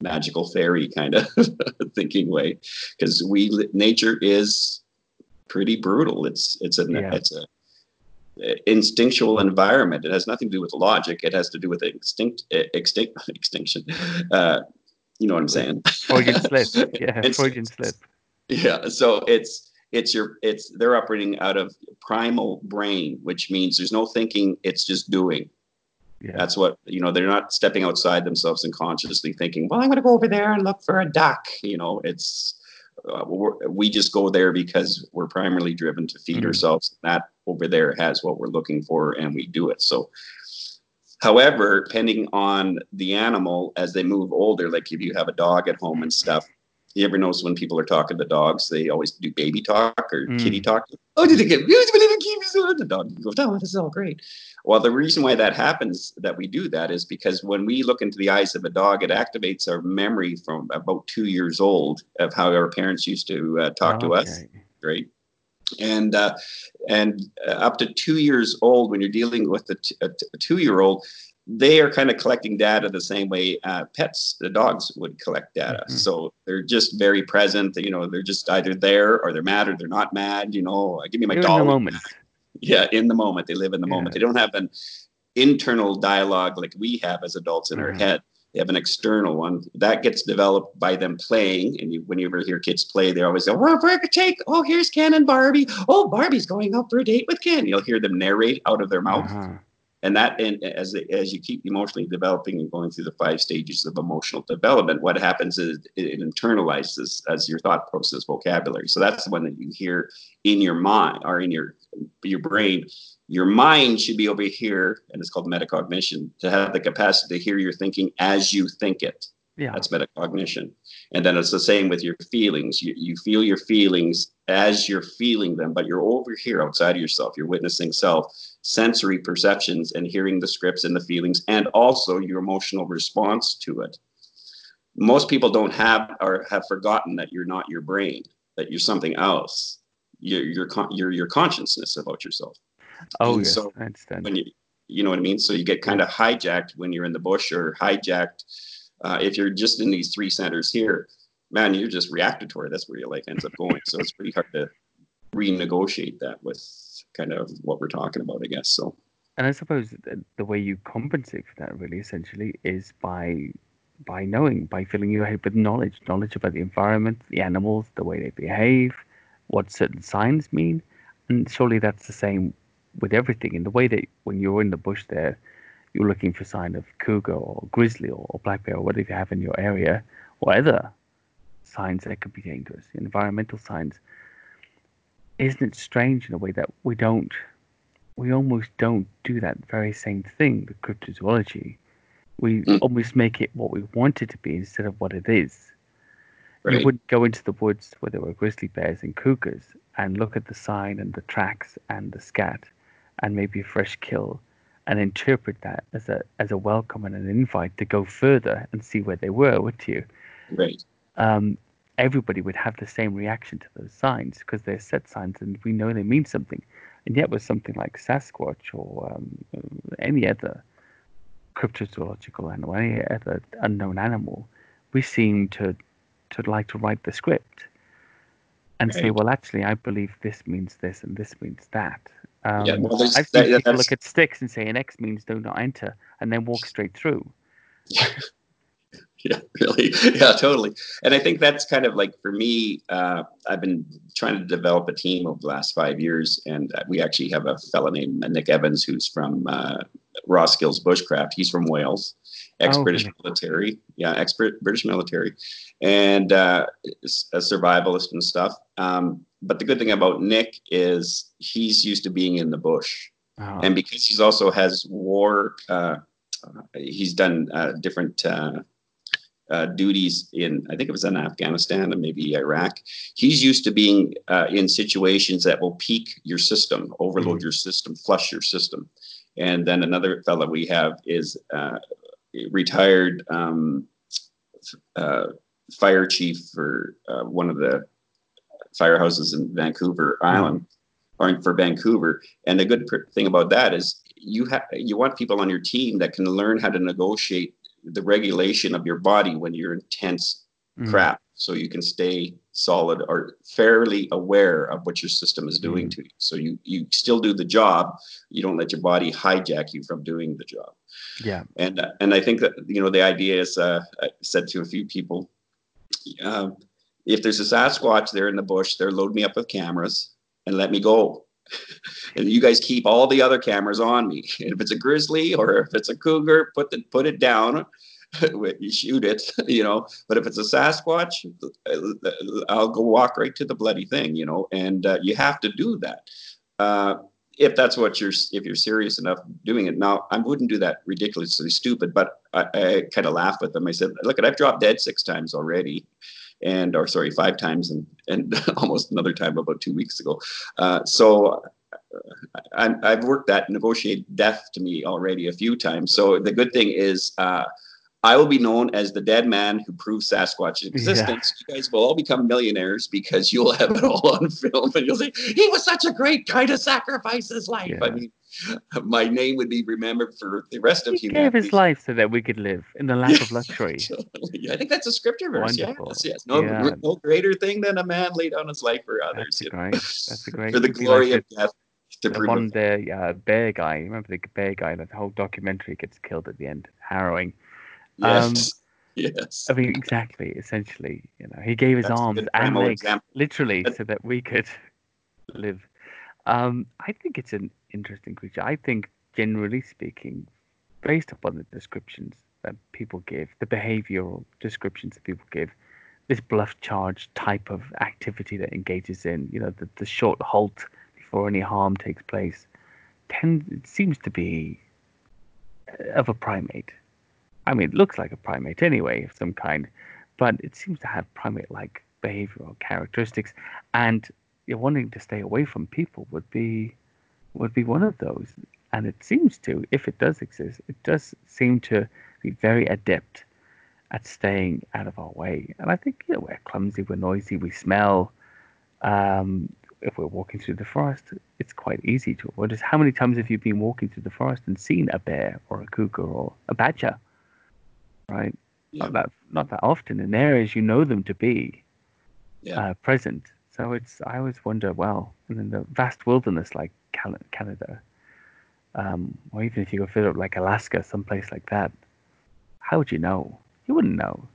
magical fairy kind of thinking way, because we nature is pretty brutal. It's it's a Yeah. it's a instinctual environment. It has nothing to do with logic. It has to do with extinct extinct extinction. Uh, you know what I'm saying? Freudian slip. Yeah. It's- Freudian slip. yeah. So it's it's your it's they're operating out of primal brain, which means there's no thinking. It's just doing. Yeah. That's what you know. They're not stepping outside themselves and consciously thinking, "Well, I'm going to go over there and look for a duck." You know, it's uh, we're, we just go there because we're primarily driven to feed Mhm. ourselves. That over there has what we're looking for, and we do it. So, however, depending on the animal as they move older, like if you have a dog at home and stuff, you ever notice when people are talking to dogs, they always do baby talk or Mm. kitty talk. Oh, did they get used to keep The dog goes, oh, this is all great. Well, the reason why that happens, that we do that, is because when we look into the eyes of a dog, it activates our memory from about two years old of how our parents used to uh, talk to us, Okay. And uh, and uh, up to two years old, when you're dealing with a, t- a t- a two-year-old, they are kind of collecting data the same way uh, pets, the dogs, would collect data. Mhm. So they're just very present. You know, they're just either there or they're mad or they're not mad. You know, give me my doll moment. yeah in the moment they live in the moment they don't have an internal dialogue like we have as adults in our Mhm. head they have an external one that gets developed by them playing. And you, when you ever hear kids play they always go well a take oh here's ken and barbie. Oh barbie's going out for a date with ken. You'll hear them narrate out of their mouth. Uh-huh. and that and as as you keep emotionally developing and going through the five stages of emotional development what happens is it internalizes as your thought process vocabulary. So that's the one that you hear in your mind or in your your brain your mind should be over here and it's called metacognition to have the capacity to hear your thinking as you think it Yeah. that's metacognition. And then it's the same with your feelings. You, you feel your feelings as you're feeling them, but you're over here outside of yourself. You're witnessing self, sensory perceptions, and hearing the scripts and the feelings, and also your emotional response to it. Most people don't have or have forgotten that you're not your brain, that you're something else. You're, you're, con- you're your consciousness about yourself Oh, and yes. so I understand. when you you know what I mean. So you get kind of hijacked when you're in the bush, or hijacked uh, if you're just in these three centers here. Man, you're just reactatory. That's where your life ends up going. So it's pretty hard to renegotiate that with kind of what we're talking about, I guess. So And I suppose the, the way you compensate for that really essentially is by by knowing, by filling your head with knowledge, knowledge about the environment, the animals, the way they behave, what certain signs mean. And surely that's the same with everything. In the way that when you're in the bush there, you're looking for sign of cougar or grizzly or, or black bear or whatever you have in your area, or other signs that could be dangerous, environmental signs. Isn't it strange in a way that we don't we almost don't do that very same thing with cryptozoology. We Mm. almost make it what we want it to be instead of what it is. You wouldn't go into the woods where there were grizzly bears and cougars and look at the sign and the tracks and the scat and maybe a fresh kill and interpret that as a as a welcome and an invite to go further and see where they were, would you? right, um, everybody would have the same reaction to those signs because they're set signs and we know they mean something. And yet, with something like Sasquatch or um, any other cryptozoological animal, any other unknown animal, we seem to to like to write the script and say, well, actually, I believe this means this and this means that. Um, yeah. Well, I've that, people look at sticks and say an X means do not enter, and then walk straight through. yeah, really. Yeah, totally. And I think that's kind of like for me, uh, I've been trying to develop a team over the last five years. And we actually have a fellow named Nick Evans who's from uh, skills Bushcraft. He's from Wales, ex British oh, military. Yeah, ex British military, and uh, a survivalist and stuff. Um, but the good thing about Nick is he's used to being in the bush. Oh. And because he's also has war, uh, he's done uh, different uh, uh, duties in, I think it was in Afghanistan and maybe Iraq. He's used to being uh, in situations that will peak your system, overload mm-hmm. your system, flush your system. And then another fellow we have is uh, retired um, uh, fire chief for uh, one of the firehouses in Vancouver Island. Or for Vancouver, and the good thing about that is you have you want people on your team that can learn how to negotiate the regulation of your body when you're intense mm. crap so you can stay solid or fairly aware of what your system is doing mm. to you so you you still do the job you don't let your body hijack you from doing the job yeah and uh, and i think that you know the idea is uh, i said to a few people uh, if there's a sasquatch there in the bush they're load me up with cameras and let me go and you guys keep all the other cameras on me. And if it's a grizzly or if it's a cougar, put the put it down. you shoot it, you know. But if it's a Sasquatch, I'll go walk right to the bloody thing, you know. And uh, you have to do that uh, if that's what you're if you're serious enough doing it. Now, I wouldn't do that ridiculously stupid, but I, I kind of laughed with them. I said, "Look, I've dropped dead six times already." And or sorry five times and and almost another time about two weeks ago. Uh, so uh, I, have worked that negotiate death to me already a few times. So the good thing is uh, I will be known as the dead man who proves Sasquatch's existence. Yeah. You guys will all become millionaires because you'll have it all on film and you'll say, he was such a great guy to sacrifice his life. Yeah. I mean, my name would be remembered for the rest of he gave his life so that we could live in the lap of luxury. I think that's a scripture verse. Wonderful. Yes, yes. No, yeah. no greater thing than a man laid down his life for others. That's great. That's a great. for the glory like of death. To the one, the uh, bear guy. Remember the bear guy? That whole documentary gets killed at the end. Harrowing. Yes. Um, yes. I mean, exactly. Essentially, you know, he gave his that's arms and legs, example. literally, so that we could live. Um, I think it's an interesting creature. I think, generally speaking, based upon the descriptions that people give, the behavioral descriptions that people give, this bluff charge type of activity that engages in, you know, the, the short halt before any harm takes place, tend, it seems to be of a primate. I mean, it looks like a primate anyway, of some kind, but it seems to have primate like behavioral characteristics. And you're wanting to stay away from people would be would be one of those. And it seems to, if it does exist, it does seem to be very adept at staying out of our way. And I think you know, we're clumsy, we're noisy, we smell. Um, if we're walking through the forest, it's quite easy to avoid. How many times have you been walking through the forest and seen a bear or a cougar or a badger? Right? Yeah. Not that not that often in areas you know them to be yeah. uh, present. So it's I always wonder, well, in the vast wilderness like Canada, um, or even if you go further up like Alaska, someplace like that, how would you know? You wouldn't know.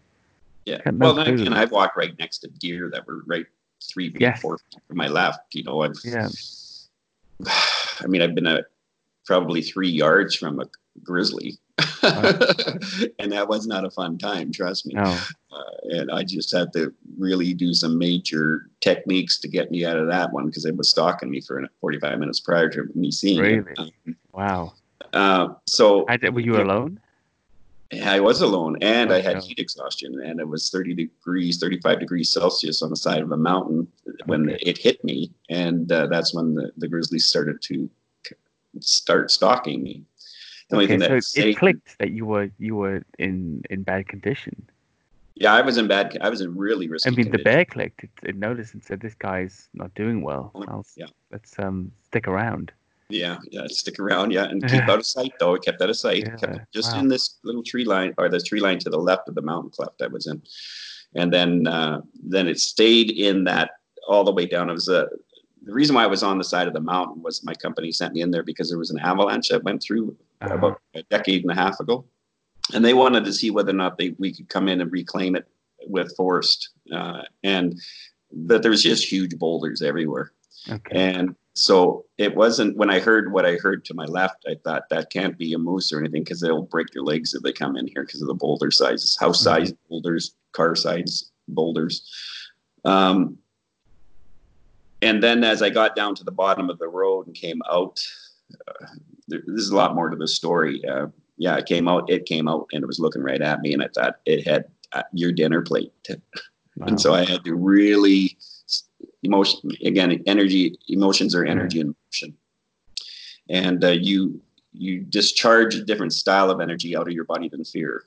Yeah. Well, then again, I've walked right next to deer that were right three feet, yes. four feet from my left. You know, I've. Yeah. I mean, I've been at probably three yards from a grizzly, and that was not a fun time. Trust me. No. Uh, and I just had to really do some major techniques to get me out of that one because it was stalking me for 45 minutes prior to me seeing really? it. Um, wow. Uh, so were you alone? I was alone, and oh, I had no. heat exhaustion, and it was 30 degrees, 35 degrees Celsius on the side of a mountain when okay. it hit me, and uh, that's when the, the grizzlies started to start stalking me. The only okay, thing that so it clicked that you were you were in in bad condition. Yeah, I was in bad. I was in really risky. I mean, condition. the bear clicked. It, it, noticed and said, "This guy's not doing well. I'll, yeah, let's um stick around." Yeah, yeah, stick around. Yeah, and keep out of sight though. It kept out of sight. Yeah, kept just wow. in this little tree line or the tree line to the left of the mountain cleft I was in, and then uh, then it stayed in that all the way down. It was a the reason why I was on the side of the mountain was my company sent me in there because there was an avalanche that went through uh-huh. about a decade and a half ago. and they wanted to see whether or not they we could come in and reclaim it with forest, uh, and that there's just huge boulders everywhere. Okay. And so it wasn't when I heard what I heard to my left, I thought that can't be a moose or anything because they'll break their legs if they come in here because of the boulder sizes, house size mm-hmm. boulders, car size boulders. Um, and then as I got down to the bottom of the road and came out, there, there's a lot more to the story. Uh, yeah, it came out. It came out, and it was looking right at me, and I thought it had uh, your dinner plate. Wow. And so I had to really emotion again. Energy, emotions are energy and motion, and uh, you you discharge a different style of energy out of your body than fear,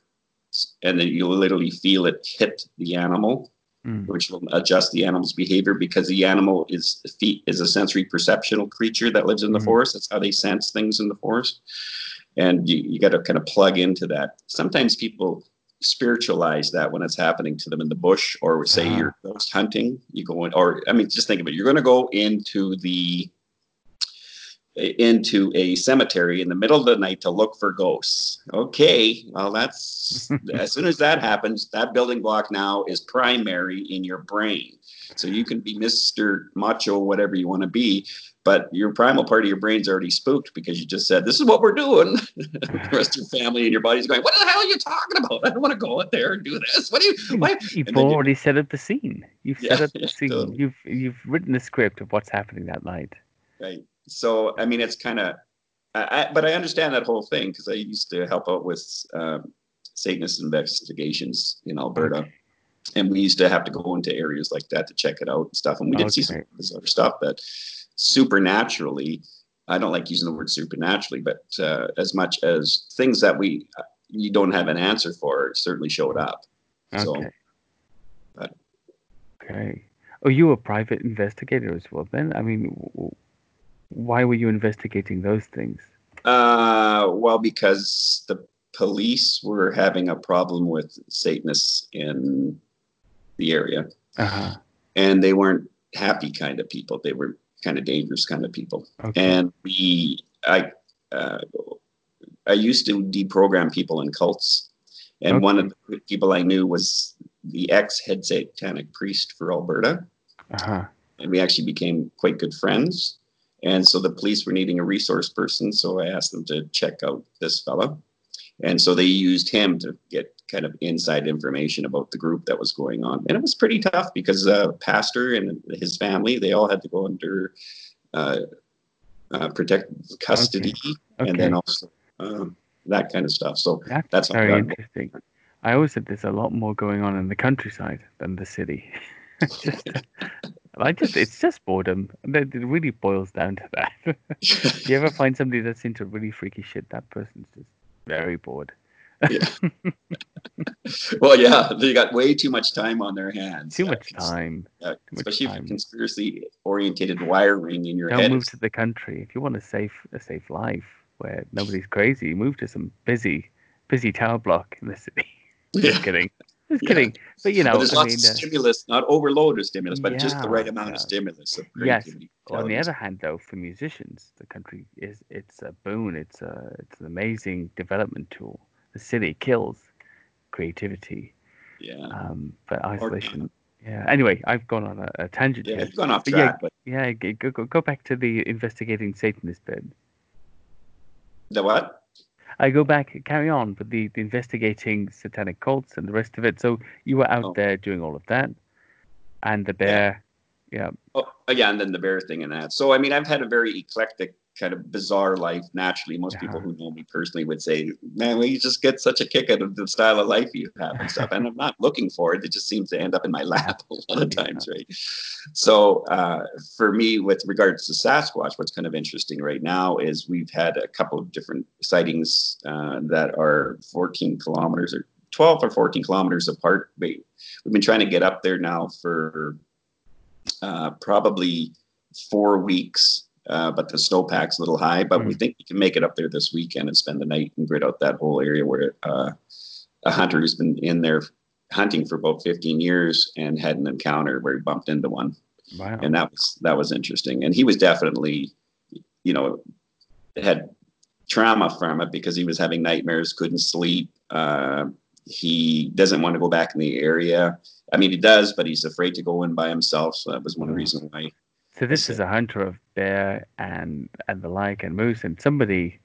and then you literally feel it hit the animal, mm. which will adjust the animal's behavior because the animal is feet is a sensory perceptual creature that lives in the mm. forest. That's how they sense things in the forest and you, you got to kind of plug into that sometimes people spiritualize that when it's happening to them in the bush or say uh-huh. you're ghost hunting you go in or i mean just think of it you're going to go into the into a cemetery in the middle of the night to look for ghosts okay well that's as soon as that happens that building block now is primary in your brain so you can be mr macho whatever you want to be but your primal part of your brain's already spooked because you just said, "This is what we're doing." the rest of your family and your body's going, "What the hell are you talking about? I don't want to go out there and do this. What do you? Why? You've already you, set up the scene. You've yeah, set up the yeah, scene. Totally. You've you've written the script of what's happening that night. Right. So I mean, it's kind of, I, but I understand that whole thing because I used to help out with um, Satanist investigations in Alberta. Okay. And we used to have to go into areas like that to check it out and stuff. And we did okay. see some other stuff that supernaturally i don't like using the word supernaturally but uh, as much as things that we you don't have an answer for certainly showed up okay. so but. okay Are you a private investigator as well then i mean why were you investigating those things uh, well because the police were having a problem with satanists in the area uh-huh. and they weren't happy kind of people they were kind of dangerous kind of people. Okay. And we, I, uh, I used to deprogram people in cults, and okay. one of the people I knew was the ex head satanic priest for Alberta, uh-huh. and we actually became quite good friends. And so the police were needing a resource person, so I asked them to check out this fella, and so they used him to get kind of inside information about the group that was going on. And it was pretty tough because uh, pastor and his family, they all had to go under uh, uh, protective custody okay. Okay. and then also um, that kind of stuff. So that's, that's very interesting. I always said there's a lot more going on in the countryside than the city. just, I just, it's just boredom. It really boils down to that. you ever find somebody that's into really freaky shit? That person's just very bored yeah. well, yeah, they got way too much time on their hands. Too much time. Yeah, too especially much time. conspiracy oriented wiring in your Don't head. move to the country if you want a safe a safe life where nobody's crazy. Move to some busy busy tower block in the city. Yeah. Just kidding. Just yeah. kidding. But you know, but there's I lots mean, of uh, stimulus, not overload of stimulus, but yeah, just the right amount yeah. of stimulus. Of yes. on the other hand, though, for musicians, the country is it's a boon. It's a it's an amazing development tool the city kills creativity. Yeah. Um, but isolation. Yeah. Anyway, I've gone on a, a tangent yeah, here. You've gone off track. But yeah, yeah go, go, go back to the investigating Satanist bit. The what? I go back, carry on with the, the investigating satanic cults and the rest of it. So you were out oh. there doing all of that, and the bear, yeah. yeah. Oh, yeah, and then the bear thing and that. So I mean, I've had a very eclectic kind of bizarre life naturally. Most yeah. people who know me personally would say man well you just get such a kick out of the style of life you have and stuff. And i'm not looking for it. It just seems to end up in my lap a lot of times right? So uh, for me with regards to sasquatch what's kind of interesting right now is we've had a couple of different sightings uh, that are 14 kilometers or 12 or 14 kilometers apart. We've been trying to get up there now for uh, probably four weeks uh, but the snowpack's a little high. But mm. we hmm. think we can make it up there this weekend and spend the night and grid out that whole area where uh, a hunter who's been in there hunting for about 15 years and had an encounter where he bumped into one. Wow. And that was that was interesting. And he was definitely, you know, had trauma from it because he was having nightmares, couldn't sleep. Uh, he doesn't want to go back in the area. I mean, he does, but he's afraid to go in by himself. So that was one mm. reason why. So this is a hunter of bear and and the like and moose and somebody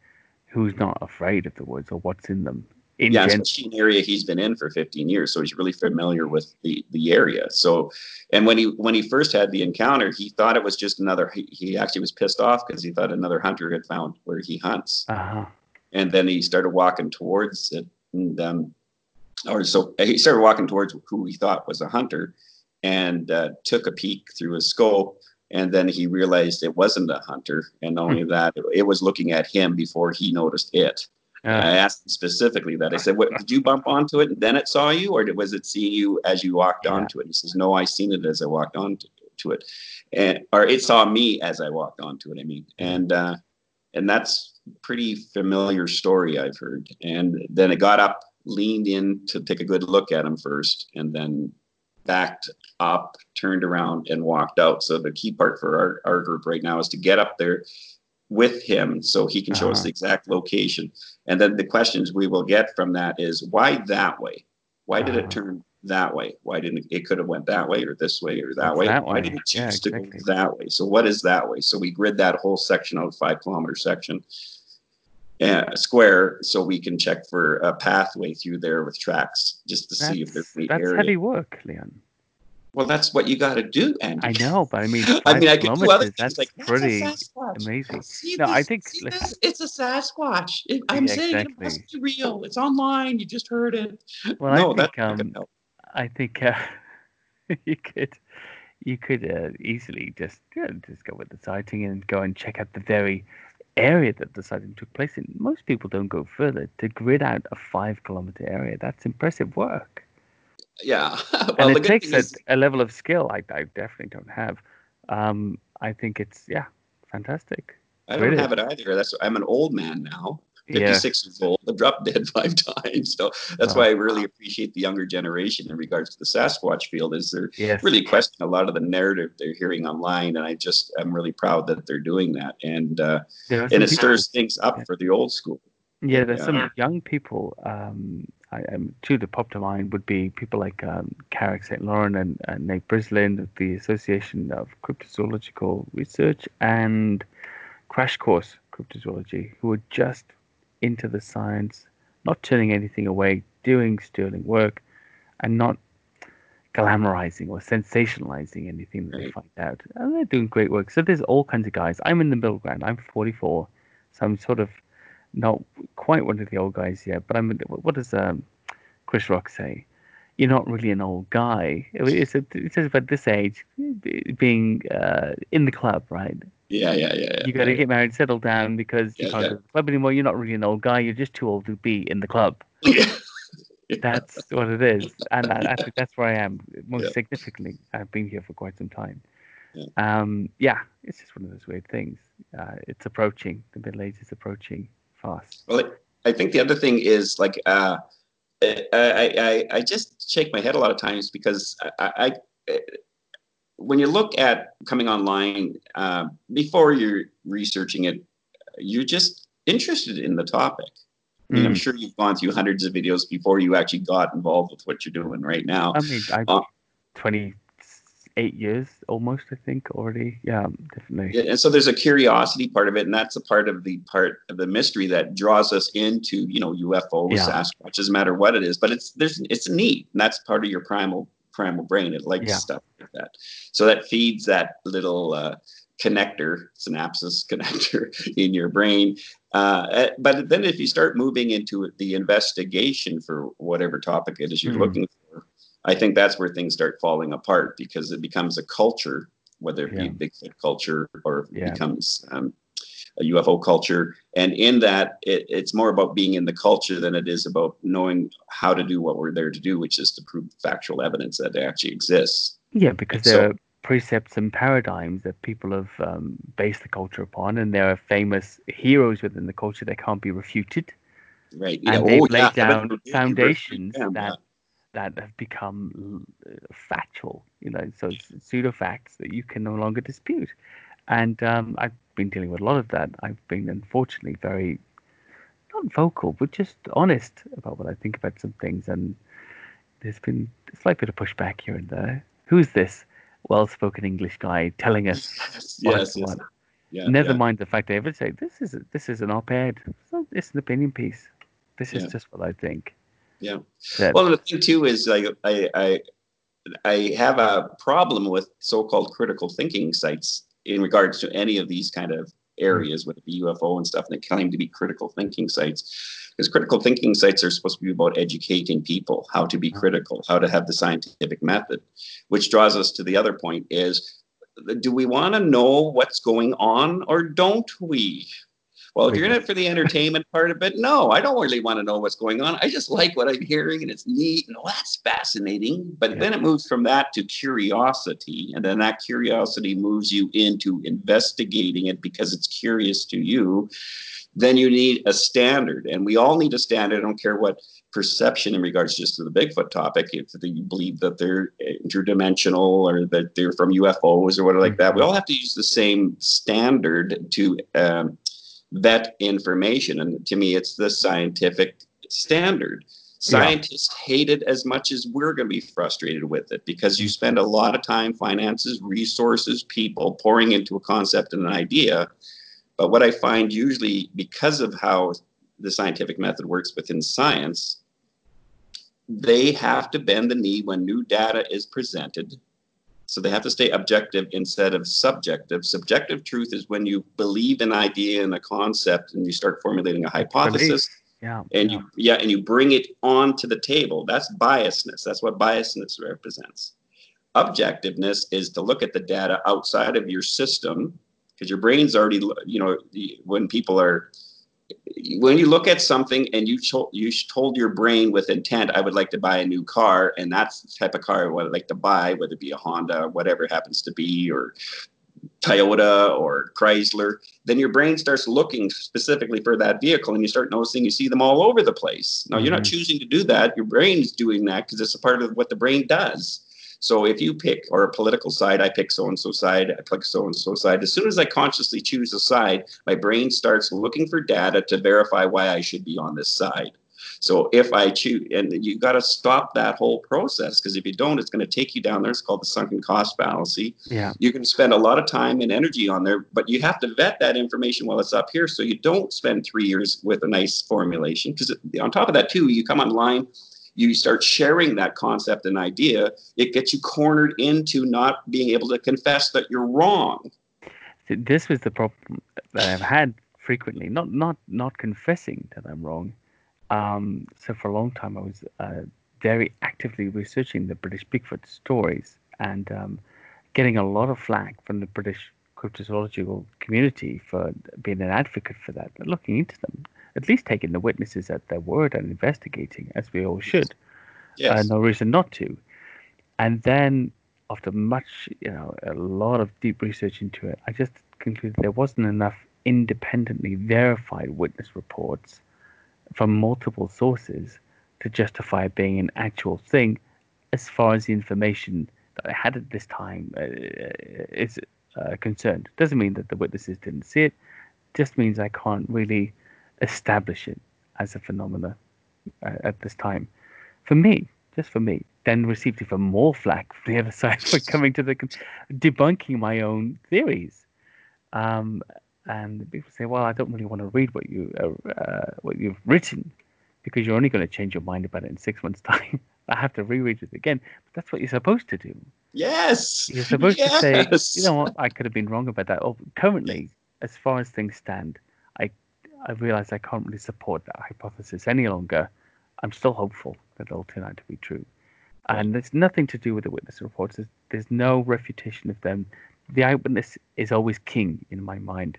who's not afraid of the woods or what's in them. In yeah, gen- especially an area he's been in for 15 years, so he's really familiar with the the area. So, and when he when he first had the encounter, he thought it was just another. He, he actually was pissed off because he thought another hunter had found where he hunts. Uh-huh. And then he started walking towards it, and um, or so he started walking towards who he thought was a hunter, and uh, took a peek through his scope and then he realized it wasn't a hunter and only hmm. that it was looking at him before he noticed it. Uh, i asked him specifically that. I said what did you bump onto it and then it saw you or was it seeing you as you walked yeah. onto it? He says no i seen it as i walked onto to it. And or it saw me as i walked onto it i mean. And uh and that's pretty familiar story i've heard. And then it got up leaned in to take a good look at him first and then backed up, turned around, and walked out. So the key part for our, our group right now is to get up there with him so he can show uh-huh. us the exact location. And then the questions we will get from that is why that way? Why did uh-huh. it turn that way? Why didn't it, could have went that way or this way or that way? That why did it choose yeah, exactly. to go that way? So what is that way? So we grid that whole section out, five kilometer section uh, square so we can check for a pathway through there with tracks just to that's, see if there's any that's area. heavy work leon. Well that's what you got to do and i know but i mean i mean i could do other that's like pretty amazing. See no this, i think this? it's a sasquatch. It, i'm yeah, saying exactly. it must be real. It's online. You just heard it. Well no, i think um, i think uh, you could you could uh, easily just yeah, just go with the sighting and go and check out the very area that the sighting took place in, most people don't go further to grid out a five kilometer area. That's impressive work. Yeah. well, and it takes a, is... a, level of skill I, I definitely don't have. Um, I think it's, yeah, fantastic. I don't have it either. That's I'm an old man now. 56 yeah. years old. I've dropped dead five times. So that's oh. why I really appreciate the younger generation in regards to the Sasquatch field is they're yes. really questioning a lot of the narrative they're hearing online. And I just, I'm really proud that they're doing that. And, uh, and it stirs things up yeah. for the old school. Yeah, there's yeah. some young people. Um, I, um, two that pop to mind would be people like um, Carrick St. Laurent and, and Nate Brislin of the Association of Cryptozoological Research and Crash Course Cryptozoology, who are just into the science, not turning anything away, doing sterling work, and not glamorizing or sensationalizing anything that they find out. And they're doing great work. So there's all kinds of guys. I'm in the middle ground. I'm 44, so I'm sort of not quite one of the old guys yet. But I'm. What does um, Chris Rock say? You're not really an old guy. It's, a, it says about this age, being uh, in the club, right? Yeah, yeah, yeah. yeah you got to yeah. get married, settle down because yeah, you can't go to the club anymore. You're not really an old guy. You're just too old to be in the club. That's what it is, and I, I, think that's where I am most significantly. I've been here for quite some time. Yeah. Um, yeah, it's just one of those weird things. Uh, it's approaching. The middle age is approaching fast. Well, I think the other thing is like uh, I, I, I just shake my head a lot of times because I, I when you look at coming online uh, before you're researching it, you're just interested in the topic. I mean, I'm hmm. sure you've gone through hundreds of videos before you actually got involved with what you're doing right now. I mean, I, um, 20, eight years almost, I think, already. Yeah, definitely. Yeah, and so there's a curiosity part of it, and that's a part of the part of the mystery that draws us into, you know, UFOs, yeah. Sasquatch, doesn't matter what it is. But it's there's it's neat, and that's part of your primal primal brain. It likes yeah. stuff like that, so that feeds that little. Uh, connector, synapses connector in your brain. Uh, eh, but then if you start moving into the investigation for whatever topic it is you're mm. looking I think that's where things start falling apart because it becomes a culture, whether it yeah. be Bigfoot culture or yeah. it becomes um, a UFO culture. And in that, it, it's more about being in the culture than it is about knowing how to do what we're there to do, which is to prove factual evidence that it actually exists. Yeah, because and there so, are precepts and paradigms that people have um, based the culture upon, and there are famous heroes within the culture that can't be refuted. Right. Yeah. And they've oh, laid yeah. down foundations. Yeah that have become factual, you know, so pseudo facts that you can no longer dispute. And um, I've been dealing with a lot of that. I've been unfortunately very not vocal, but just honest about what I think about some things. And there's been a slight bit of pushback here and there. Who's this well-spoken English guy telling us yes, yes, yes. Yeah, Never yeah. mind the fact they ever say this is a, this is an op-ed. It's an opinion piece. This is yeah. just what I think. Yeah. That, well, the thing too is like I I I have a problem with so-called critical thinking sites in regards to any of these kind of areas with the UFO and stuff, and they claim to be critical thinking sites. Because critical thinking sites are supposed to be about educating people how to be critical, how to have the scientific method, which draws us to the other point is do we want to know what's going on or don't we? Well, if you're in it for the entertainment part of it, no, I don't really want to know what's going on. I just like what I'm hearing and it's neat and oh, that's fascinating. But yeah. then it moves from that to curiosity. And then that curiosity moves you into investigating it because it's curious to you. Then you need a standard. And we all need a standard. I don't care what perception in regards just to the Bigfoot topic, if you believe that they're interdimensional or that they're from UFOs or whatever like that, we mm-hmm. all have to use the same standard to um, vet information. And to me, it's the scientific standard. Scientists yeah. hate it as much as we're going to be frustrated with it because you spend a lot of time, finances, resources, people pouring into a concept and an idea. But what I find usually because of how the scientific method works within science, they have to bend the knee when new data is presented so they have to stay objective instead of subjective. Subjective truth is when you believe an idea and a concept and you start formulating a hypothesis. Yeah. And yeah. you yeah, and you bring it onto the table. That's biasness. That's what biasness represents. Objectiveness is to look at the data outside of your system because your brain's already you know when people are when you look at something and you told you told your brain with intent, I would like to buy a new car, and that's the type of car I would like to buy, whether it be a Honda, whatever it happens to be, or Toyota or Chrysler, then your brain starts looking specifically for that vehicle and you start noticing you see them all over the place. Now, mm-hmm. you're not mm-hmm. choosing to do that. Your brain's doing that because it's a part of what the brain does. So if you pick or a political side, I pick so and so side, I pick so and so side. As soon as I consciously choose a side, my brain starts looking for data to verify why I should be on this side. So if I choose, and you got to stop that whole process because if you don't, it's going to take you down there. It's called the sunken cost fallacy. Yeah. You can spend a lot of time and energy on there, but you have to vet that information while it's up here so you don't spend three years with a nice formulation. Because on top of that, too, you come online you start sharing that concept and idea, it gets you cornered into not being able to confess that you're wrong. This was the problem that I've had frequently, not not not confessing that I'm wrong. Um, so for a long time, I was uh, very actively researching the British Bigfoot stories and um, getting a lot of flack from the British cryptozoological community for being an advocate for that, looking into them at least taking the witnesses at their word and investigating, as we all should. Yes. Uh, no reason not to. And then, after much, you know, a lot of deep research into it, I just concluded there wasn't enough independently verified witness reports from multiple sources to justify being an actual thing as far as the information that I had at this time uh, is uh, concerned. Doesn't mean that the witnesses didn't see it, just means I can't really establish it as a phenomena uh, at this time. For me, just for me, then received even more flack from the other side for coming to the debunking my own theories. Um, and people say, "Well, I don't really want to read what you uh, uh, what you've written because you're only going to change your mind about it in six months' time. I have to reread it again." But that's what you're supposed to do. Yes. You're supposed yes. to say, "You know what? I could have been wrong about that." Oh, currently, as far as things stand, I realize I can't really support that hypothesis any longer. I'm still hopeful that it'll turn out to be true. And it's nothing to do with the witness reports. There's, there's no refutation of them. The eyewitness is always king in my mind.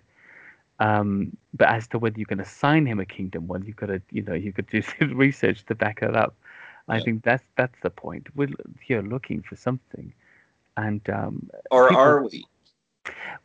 Um, but as to whether you can assign him a kingdom, well, you've got to, you know, you could do some research to back it up. I think that's that's the point. We're here looking for something, and um, or people, are we?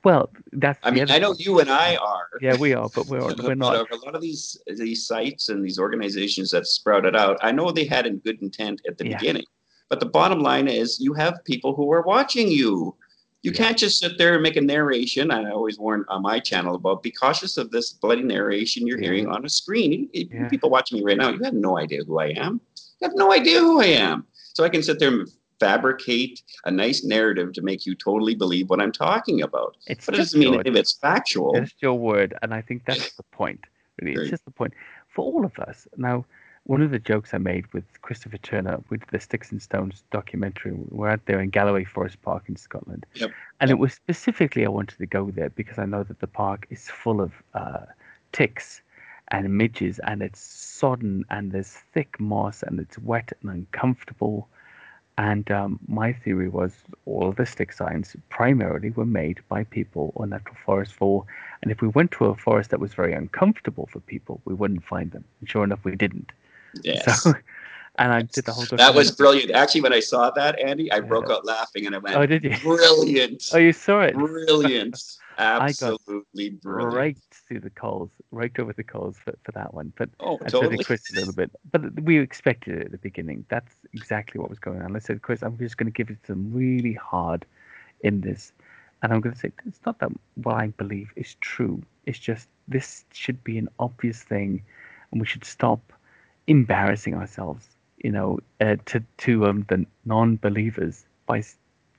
Well, that's. I mean, I know you and I are. Yeah, we are, but we're we're not. a lot of these these sites and these organizations that sprouted out, I know they had a good intent at the yeah. beginning, but the bottom line is, you have people who are watching you. You Yeah. can't just sit there and make a narration. I always warn on my channel about be cautious of this bloody narration you're Yeah. hearing on a screen. You- you Yeah. People watching me right now, you have no idea who I am. You have no idea who I am. So I can sit there and fabricate a nice narrative to make you totally believe what I'm talking about. It's But it doesn't mean if it's factual. just your word, and I think that's the point. Really, it's Right. just the point for all of us. Now, one of the jokes I made with Christopher Turner with the Sticks and Stones documentary, we're out there in Galloway Forest Park in Scotland, Yep. and Yep. it was specifically I wanted to go there because I know that the park is full of uh, ticks and midges, and it's sodden, and there's thick moss, and it's wet and uncomfortable. And um, my theory was all of the stick signs primarily were made by people or natural forest for. And if we went to a forest that was very uncomfortable for people, we wouldn't find them. And sure enough, we didn't. Yes. So, and I did the whole. that was brilliant. Actually, when I saw that, Andy, I Yeah. broke out laughing and I went, Oh, did you? brilliant. Oh, you saw it. Brilliant. Absolutely brilliant. Right through the coals, right over the coals for, for that one. But Oh, totally. to Chris a little bit, but we expected it at the beginning. That's exactly what was going on. I said, Chris, I'm just going to give it some really hard in this, and I'm going to say it's not that what I believe is true. It's just this should be an obvious thing, and we should stop embarrassing ourselves. You know, uh, to to um the non-believers by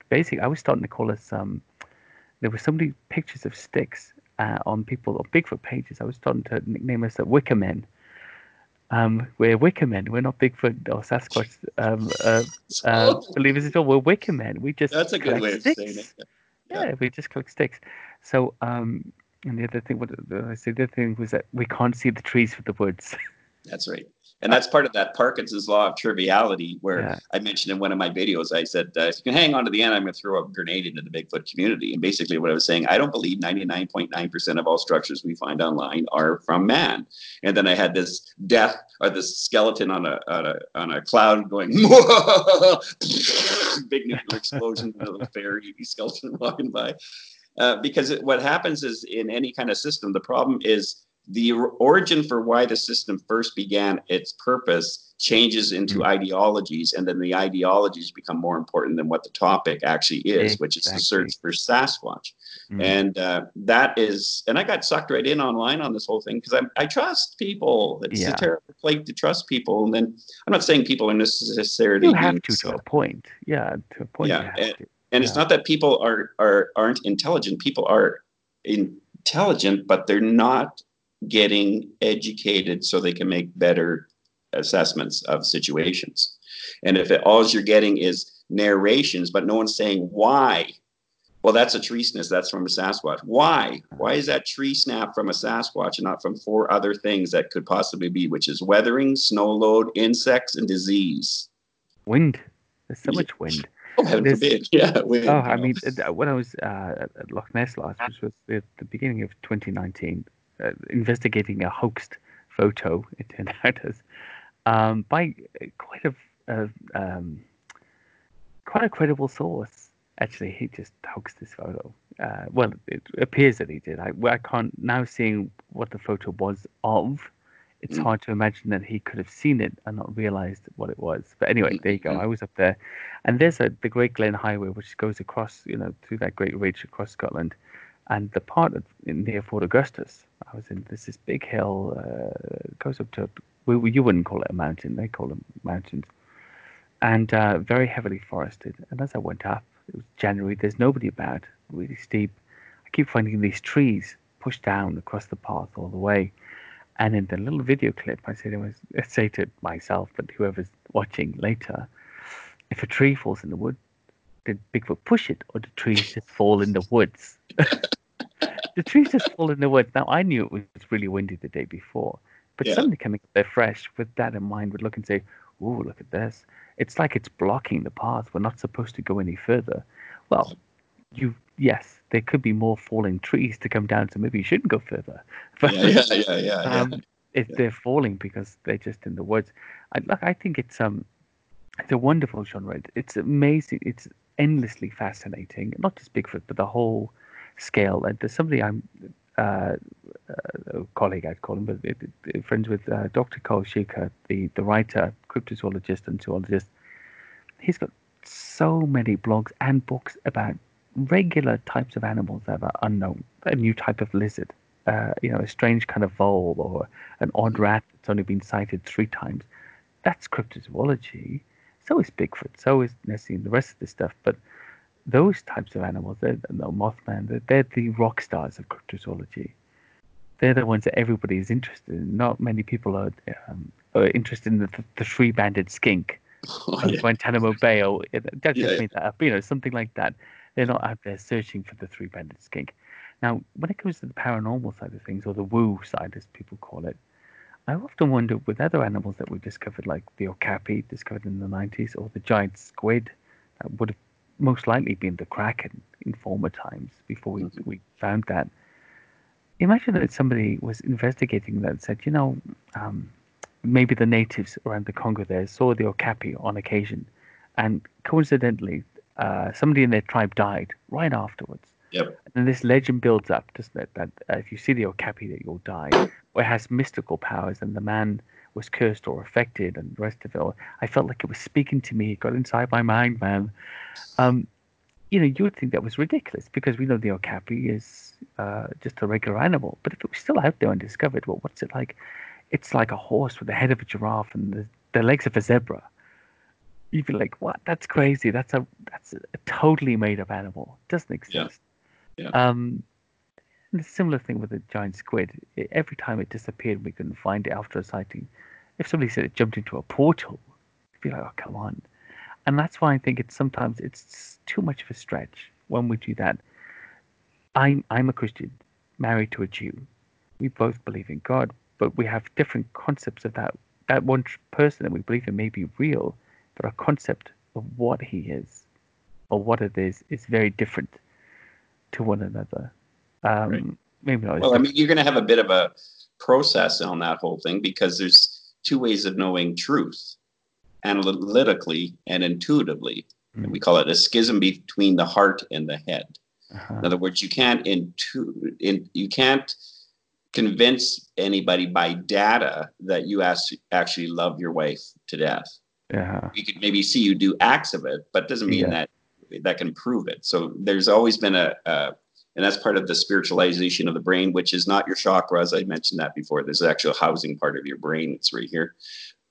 basically, I was starting to call us um. There were so many pictures of sticks uh, on people or Bigfoot pages. I was starting to nickname us the Wicker Men. Um, we're Wicker Men. We're not Bigfoot or Sasquatch um, uh, uh, believers at all. We're Wicker Men. We just That's a good way of sticks. saying it. Yeah, Yeah. we just collect sticks. So, um, and the other thing, what I say? The other thing was that we can't see the trees for the woods. That's right. And that's part of that Parkinson's law of triviality, where Yeah. I mentioned in one of my videos, I said, uh, if you can hang on to the end, I'm going to throw a grenade into the Bigfoot community. And basically, what I was saying, I don't believe 99.9% of all structures we find online are from man. And then I had this death or this skeleton on a on a, on a cloud going, big nuclear explosion, a little fairy skeleton walking by. Uh, because it, what happens is in any kind of system, the problem is the origin for why the system first began its purpose changes into Mm. ideologies, and then the ideologies become more important than what the topic actually is, which is the search for Sasquatch. Mm. And uh, that is, and I got sucked right in online on this whole thing because I, I trust people. It's Yeah. a terrible plate to trust people. And then I'm not saying people are necessarily. you have to to a point. Yeah, to a point. Yeah, and- and it's not that people are are aren't intelligent people are intelligent but they're not getting educated so they can make better assessments of situations. And if it, all you're getting is narrations but no one's saying why well that's a tree snap that's from a sasquatch. Why? Why is that tree snap from a sasquatch and not from four other things that could possibly be which is weathering snow load insects and disease? Wind. There's so much wind. oh heaven There's- forbid. Yeah wind, Oh, I mean, uh, when I was uh, at at Loch Ness last, which was the, the beginning of 2019, uh, investigating a hoaxed photo, it turned out as um, by uh, quite a uh, um, quite a credible source. Actually, he just hoaxed this photo. Uh, well, it appears that he did. I, I can't now seeing what the photo was of. It's Mm. hard to imagine that he could have seen it and not realized what it was. But anyway, there you go. Mhm. I was up there, and there's a the Great Glen Highway which goes across, you know, through that great ridge across Scotland, and the part near Fort Augustus. I was in. This big hill uh, goes up to. Well, you wouldn't call it a mountain. They call them mountains, and uh, very heavily forested. And as I went up, it was January. There's nobody about. Really steep. I keep finding these trees pushed down across the path all the way. And in the little video clip, I I, was, I say to myself, but whoever's watching later, if a tree falls in the wood, did Bigfoot push it, or did trees just fall in the woods? the trees just fall in the woods. Now I knew it was really windy the day before, but Yeah. somebody coming up there fresh with that in mind would look and say, "Ooh, look at this! It's like it's blocking the path. We're not supposed to go any further." Well, you yes, there could be more falling trees to come down, so maybe you shouldn't go further. But yeah, yeah, yeah, yeah, yeah. um, if Yeah. they're falling because they're just in the woods. I look, I think it's um, it's a wonderful genre. It's amazing. It's endlessly fascinating. Not just Bigfoot, but the whole scale. And there's somebody I'm uh, a colleague, I'd call him, but it, it- friends with uh, Dr. Karl Shuker, the the writer, cryptozoologist, and zoologist. He's got so many blogs and books about regular types of animals that are unknown. A new type of lizard, uh, you know, a strange kind of vole or an odd rat that's only been sighted three times. That's cryptozoology. So is Bigfoot. So is Nessie and the rest of this stuff. But those types of animals, they're, no, Mothman, they're, they're the rock stars of cryptozoology. They're the ones that everybody is interested in. Not many people are, um, are interested in the, the three-banded skink oh, yeah. Guantanamo Bay, or don't yeah, just that up, you know, something like that. They're not out there searching for the three-banded skink. Now, when it comes to the paranormal side of things, or the woo side, as people call it, I often wonder with other animals that we've discovered, like the okapi discovered in the 90s, or the giant squid that would have most likely been the kraken in former times before we, mm-hmm. we found that. Imagine that somebody was investigating that and said, you know, um, maybe the natives around the Congo there saw the okapi on occasion, and coincidentally, uh, somebody in their tribe died right afterwards. Yep. And this legend builds up, doesn't it? That uh, if you see the okapi, that you'll die. Or it has mystical powers, and the man was cursed or affected, and the rest of it. I felt like it was speaking to me. It got inside my mind, man. Um, you know, you would think that was ridiculous because we know the okapi is uh, just a regular animal. But if it was still out there undiscovered, well, what's it like? it's like a horse with the head of a giraffe and the, the legs of a zebra. You'd be like, what? That's crazy. That's a that's a totally made up animal. It doesn't exist. Yeah. yeah. Um, and a similar thing with the giant squid. It, every time it disappeared, we couldn't find it after a sighting. If somebody said it jumped into a portal, you'd be like, oh, come on. And that's why I think it's sometimes it's too much of a stretch when we do that. I'm I'm a Christian, married to a Jew. We both believe in God, but we have different concepts of that. That one person that we believe in may be real, but our concept of what he is or what it is is very different to one another. Um, right. Maybe not. Well, I mean, you're going to have a bit of a process on that whole thing because there's two ways of knowing truth analytically and intuitively. Mm. And we call it a schism between the heart and the head. Uh-huh. In other words, you can't intu- in, you can't convince anybody by data that you actually love your wife to death. Yeah. You could maybe see you do acts of it, but doesn't mean yeah. that that can prove it. So there's always been a, a, and that's part of the spiritualization of the brain, which is not your chakras. I mentioned that before. There's actual housing part of your brain. It's right here,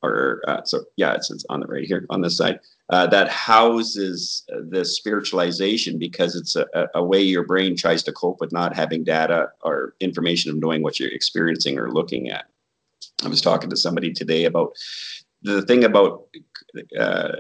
or uh, so yeah, it's, it's on the right here on this side uh, that houses the spiritualization because it's a, a, way your brain tries to cope with not having data or information of knowing what you're experiencing or looking at. I was talking to somebody today about the thing about uh,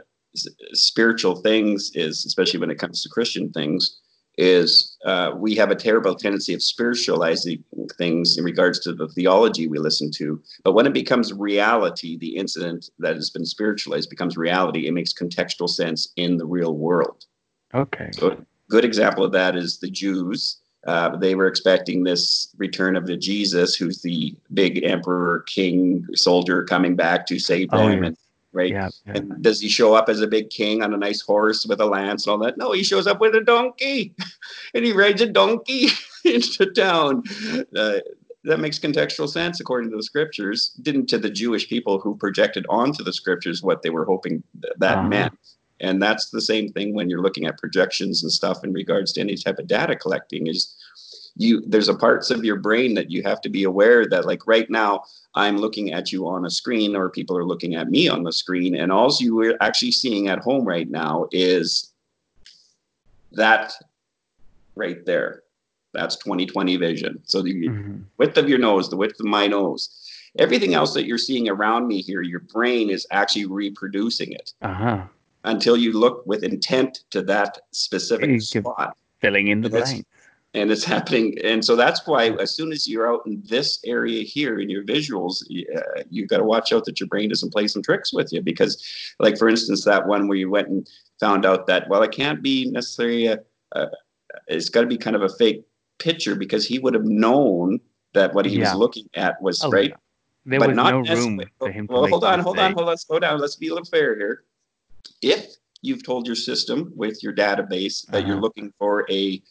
spiritual things is, especially when it comes to Christian things, is uh, we have a terrible tendency of spiritualizing things in regards to the theology we listen to. But when it becomes reality, the incident that has been spiritualized becomes reality. It makes contextual sense in the real world. Okay. So, a good example of that is the Jews. Uh, they were expecting this return of the Jesus, who's the big emperor, king, soldier coming back to save oh, them. Oh, and right? Yeah, yeah. And does he show up as a big king on a nice horse with a lance and all that? No, he shows up with a donkey, and he rides a donkey into town. Uh, that makes contextual sense according to the scriptures. Didn't to the Jewish people who projected onto the scriptures what they were hoping th- that uh-huh. meant. And that's the same thing when you're looking at projections and stuff in regards to any type of data collecting. Is you there's a parts of your brain that you have to be aware that like right now i'm looking at you on a screen or people are looking at me on the screen and all you are actually seeing at home right now is that right there that's 2020 vision so the mm-hmm. width of your nose the width of my nose everything else that you're seeing around me here your brain is actually reproducing it uh-huh. until you look with intent to that specific spot filling in the blank and it's happening. And so that's why as soon as you're out in this area here in your visuals uh, you've got to watch out that your brain doesn't play some tricks with you because like for instance that one where you went and found out that well it can't be necessarily a, a it's got to be kind of a fake picture because he would have known that what he yeah. was looking at was oh, right yeah. there but was not no room for him well hold on hold on hold on let's slow down. Let's be a little fair here. If you've told your system with your database that uh-huh. you're looking for a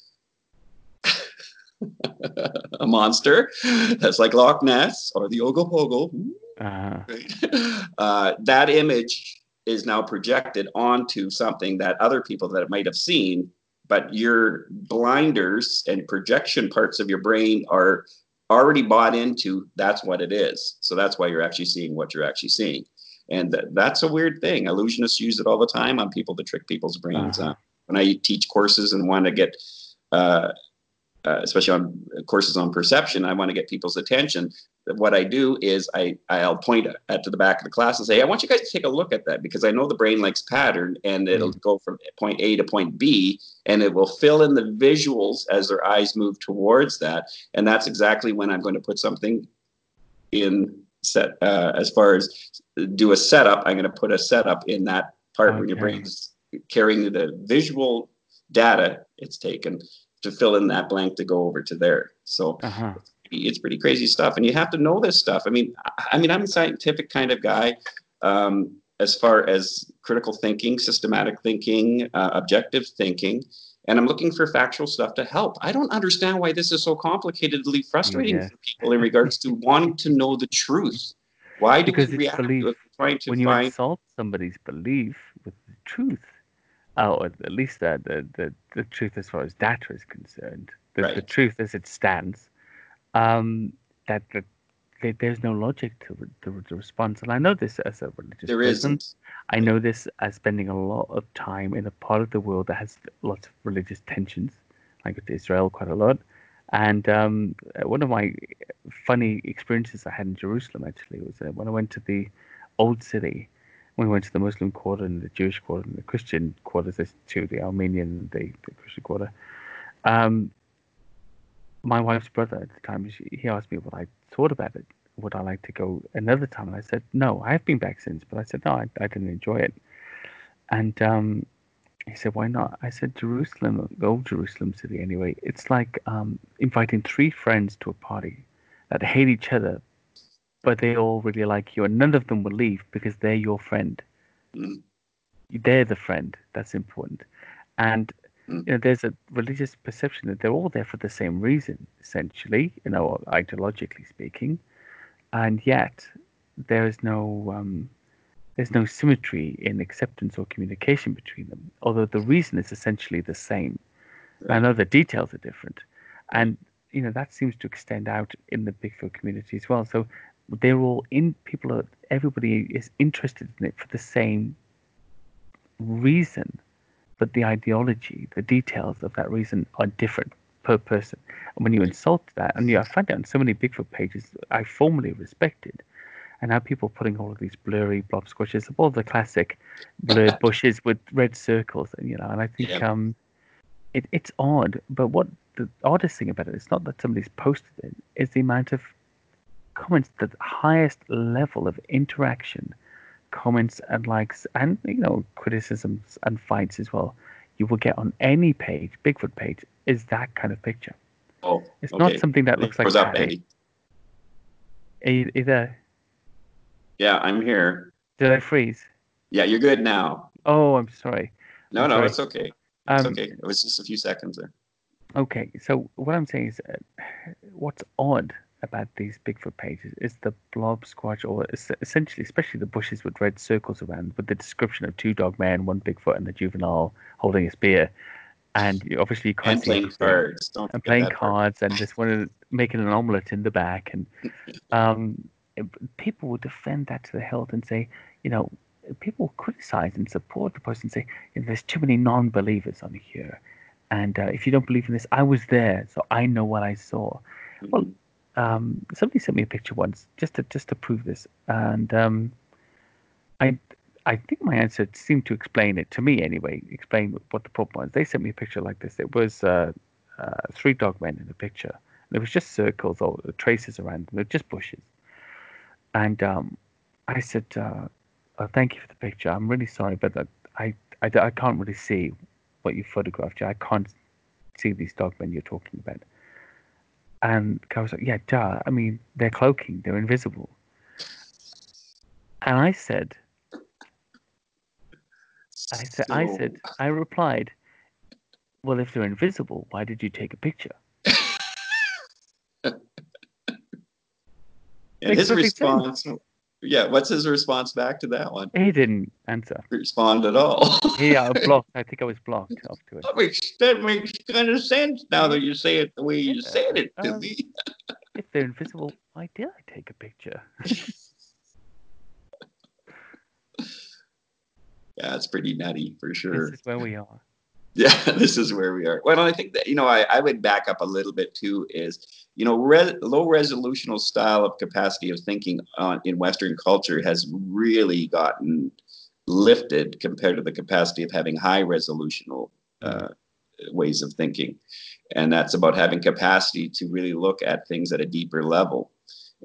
a monster that's like Loch Ness or the Ogopogo. Uh-huh. Uh, that image is now projected onto something that other people that might have seen but your blinders and projection parts of your brain are already bought into that's what it is. So that's why you're actually seeing what you're actually seeing. And th- that's a weird thing. Illusionists use it all the time on people to trick people's brains. Uh-huh. Uh, when I teach courses and want to get, uh, uh, especially on courses on perception, I want to get people's attention. What I do is I I'll point at to the back of the class and say, I want you guys to take a look at that because I know the brain likes pattern, and it'll Mm. go from point A to point B, and it will fill in the visuals as their eyes move towards that, and that's exactly when I'm going to put something in set uh, as far as do a setup. I'm going to put a setup in that part where your Okay. brain's carrying the visual data it's taken to fill in that blank to go over to there. So Uh-huh. it's pretty crazy stuff, and you have to know this stuff. I mean, I, I mean, I'm a scientific kind of guy. Um, as far as critical thinking, systematic thinking, uh, objective thinking, and I'm looking for factual stuff to help. I don't understand why this is so complicatedly frustrating Yeah. for people in regards to wanting to know the truth. Why do Because we it's react to trying to when you find? insult somebody's belief with the truth, oh, or at least the, the, the, the truth as far as data is concerned, the, the truth as it stands, um, that, there's no logic to the, the response. And I know this as a religious There person. isn't. I know this as spending a lot of time in a part of the world that has lots of religious tensions. I go to Israel quite a lot. And um, uh, one of my funny experiences I had in Jerusalem actually was uh, when I went to the old city. We went to the Muslim quarter and the Jewish quarter and the Christian quarters, there's two, the Armenian and the, the Christian quarter. Um, my wife's brother at the time, he asked me what I thought about it. Would I like to go another time? And I said, no, I have been back since, but I said, no, I, I didn't enjoy it. And um, he said, why not? I said, Jerusalem, the old Jerusalem city anyway, it's like um, inviting three friends to a party that hate each other, but they all really like you, and none of them will leave because they're your friend. Mm. They're the friend. That's important. And Mm. you know, there's a religious perception that they're all there for the same reason, essentially, you know, ideologically speaking, and yet there is no um, there's no symmetry in acceptance or communication between them. Although the reason is essentially the same. Know the details are different, and you know that seems to extend out in the Bigfoot community as well. So they're all in. People are. Everybody is interested in it for the same reason, but the ideology, the details of that reason are different per person. And when you insult that, and you, I find out on so many Bigfoot pages I formerly respected, and now people putting all of these blurry blob squatches of all the classic blurred bushes with red circles, and you know, and I think Yep. um, it, it's odd. But what the oddest thing about it is not that somebody's posted it; is the amount of comments, the highest level of interaction, comments and likes, and you know, criticisms and fights as well. You will get on any page, Bigfoot page, is that kind of picture. Oh, It's okay. not something that looks like What's up, Patty. Andy? Either Yeah, I'm here. did I freeze? Yeah, you're good now. Oh, I'm sorry. No, I'm no, sorry. it's okay. It's Um, okay. It was just a few seconds there. Okay, so what I'm saying is, uh, what's odd about these Bigfoot pages is the blob squatch, or essentially, especially the bushes with red circles around, with the description of two dog men, one Bigfoot, and the juvenile holding a spear, and you, obviously you can't And playing cards. Don't and playing part. cards, and just wanted making an omelette in the back, and um, people will defend that to the hilt and say, you know, people criticize and support the post and say, you know, there's too many non-believers on here, and uh, if you don't believe in this, I was there, so I know what I saw. Well, um, somebody sent me a picture once just to just to prove this, and um, I I think my answer seemed to explain it to me anyway. Explain what the problem was. They sent me a picture like this. It was uh, uh, three dog men in the picture. There was just circles or traces around them. They're just bushes. And um, I said, uh, oh, "Thank you for the picture. I'm really sorry, but I, I I can't really see what you photographed. I can't see these dog men you're talking about." And I was like, "Yeah, duh. I mean, they're cloaking. They're invisible." And I said, I said, I said, I replied, "Well, if they're invisible, why did you take a picture?" and his response, sense. Yeah, what's his response back to that one? He didn't answer. Respond at all. Yeah, blocked. I think I was blocked after it. that makes that makes kind of sense now that you say it the way you Yeah, said it to um, me. If they're invisible, why did I take a picture? Yeah, it's pretty nutty for sure. This is where we are. Yeah, this is where we are. Well, I think that you know, I, I would back up a little bit too. Is you know, re- low resolutional style of capacity of thinking on in Western culture has really gotten lifted compared to the capacity of having high resolutional uh, ways of thinking, and that's about having capacity to really look at things at a deeper level.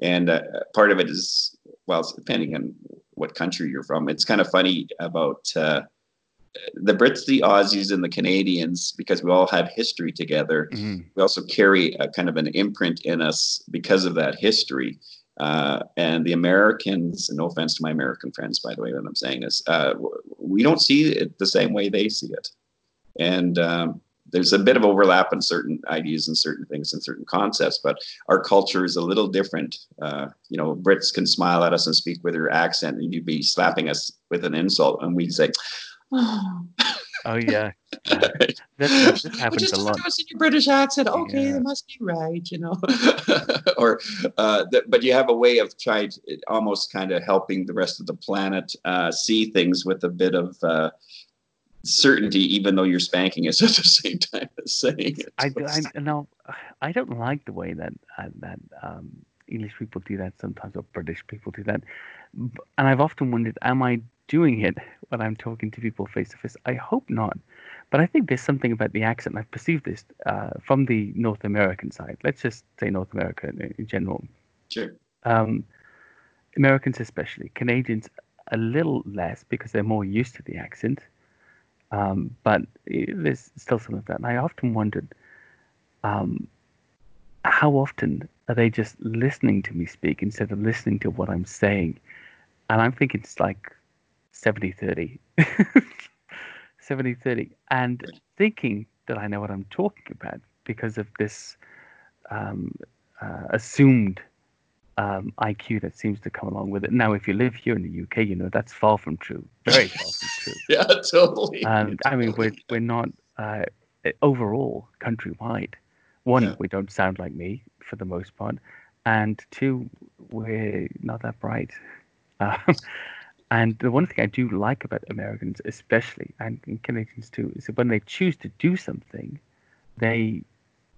And uh, part of it is, well, depending on what country you're from, it's kind of funny about. Uh, the Brits, the Aussies, and the Canadians, because we all have history together, Mhm. we also carry a kind of an imprint in us because of that history. Uh, and the Americans, no offense to my American friends, by the way, when I'm saying this, uh, we don't see it the same way they see it. And um, there's a bit of overlap in certain ideas and certain things and certain concepts, but our culture is a little different. Uh, you know, Brits can smile at us and speak with their accent, and you'd be slapping us with an insult, and we'd say, "Oh, yeah, yeah. Right. This, this Well, happens just a lot. because it's in your British accent, okay, Yeah. that must be right, you know. or, uh, th- but you have a way of trying, to, almost kind of helping the rest of the planet uh, see things with a bit of uh, certainty, even though you're spanking us at the same time as saying it. I, do- I no, I don't like the way that uh, that um, English people do that sometimes, or British people do that. And I've often wondered, am I doing it when I'm talking to people face to face? I hope not, but I think there's something about the accent. I've perceived this uh, from the North American side. Let's just say North America in, in general. Sure. Um, Americans, especially Canadians, a little less because they're more used to the accent. Um, but i there's still some of that. And I often wondered um, how often are they just listening to me speak instead of listening to what I'm saying? And I'm thinking it's like 70 30. 70 30. And thinking that I know what I'm talking about because of this um, uh, assumed um, IQ that seems to come along with it. Now, if you live here in the UK, you know that's far from true. Very far from true. Yeah, totally. And I mean, we're we're not uh, overall countrywide. One, Yeah. we don't sound like me for the most part, and two, we're not that bright. Um, and the one thing I do like about Americans, especially and Canadians too, is that when they choose to do something, they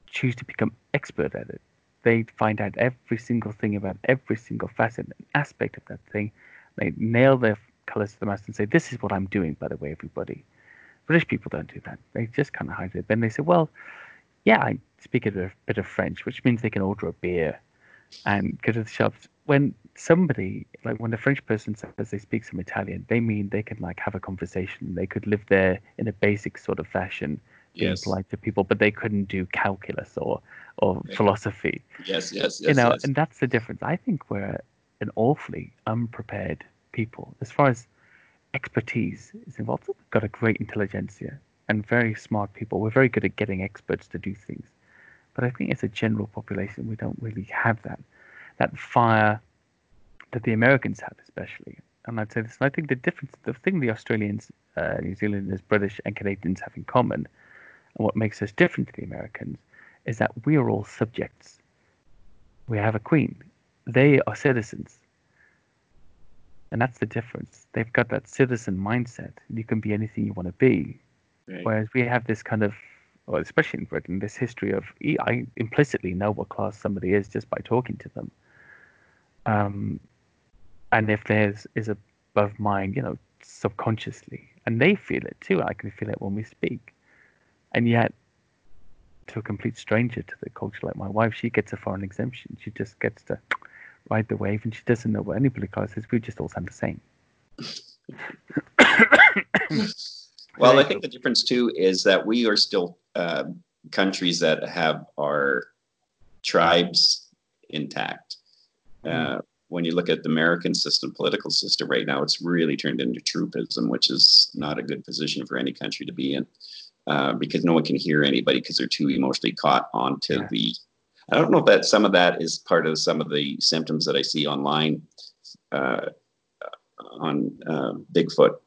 choose to become expert at it. They find out every single thing about every single facet and aspect of that thing. They nail their colors to the mast and say, "This is what I'm doing." By the way, everybody. British people don't do that. They just kind of hide it. Then they say, "Well, yeah, I speak a bit of, French," which means they can order a beer and go to the shops. When somebody, like when a French person says they speak some Italian, they mean they can like have a conversation. They could live there in a basic sort of fashion, being yes. polite to people, but they couldn't do calculus or or Yeah. philosophy yes, yes, yes, you know, yes. and that's the difference. I think we're an awfully unprepared people as far as expertise is involved. We've got a great intelligentsia and very smart people. We're very good at getting experts to do things, but I think as a general population, we don't really have that that fire that the Americans have, especially. And I'd say this. And I think the difference, the thing the Australians, uh, New Zealanders, British, and Canadians have in common, and what makes us different to the Americans, is that we are all subjects we have a queen. They are citizens. And that's the difference. They've got that citizen mindset. You can be anything you want to be. Right. Whereas we have this kind of, well, especially in Britain, this history of I implicitly know what class somebody is just by talking to them. Um, and if theirs is above mine, you know, subconsciously, and they feel it too. I can feel it when we speak. And yet, to a complete stranger to the culture like my wife, she gets a foreign exemption. She just gets to ride the wave, and she doesn't know what anybody is. We just all sound the same. Well, I think the difference too is that we are still uh, countries that have our tribes intact. Uh, when you look at the American system, political system right now, it's really turned into troopism, which is not a good position for any country to be in, uh, because no one can hear anybody because they're too emotionally caught onto Yeah. the. I don't know if that some of that is part of some of the symptoms that I see online uh, on uh, Bigfoot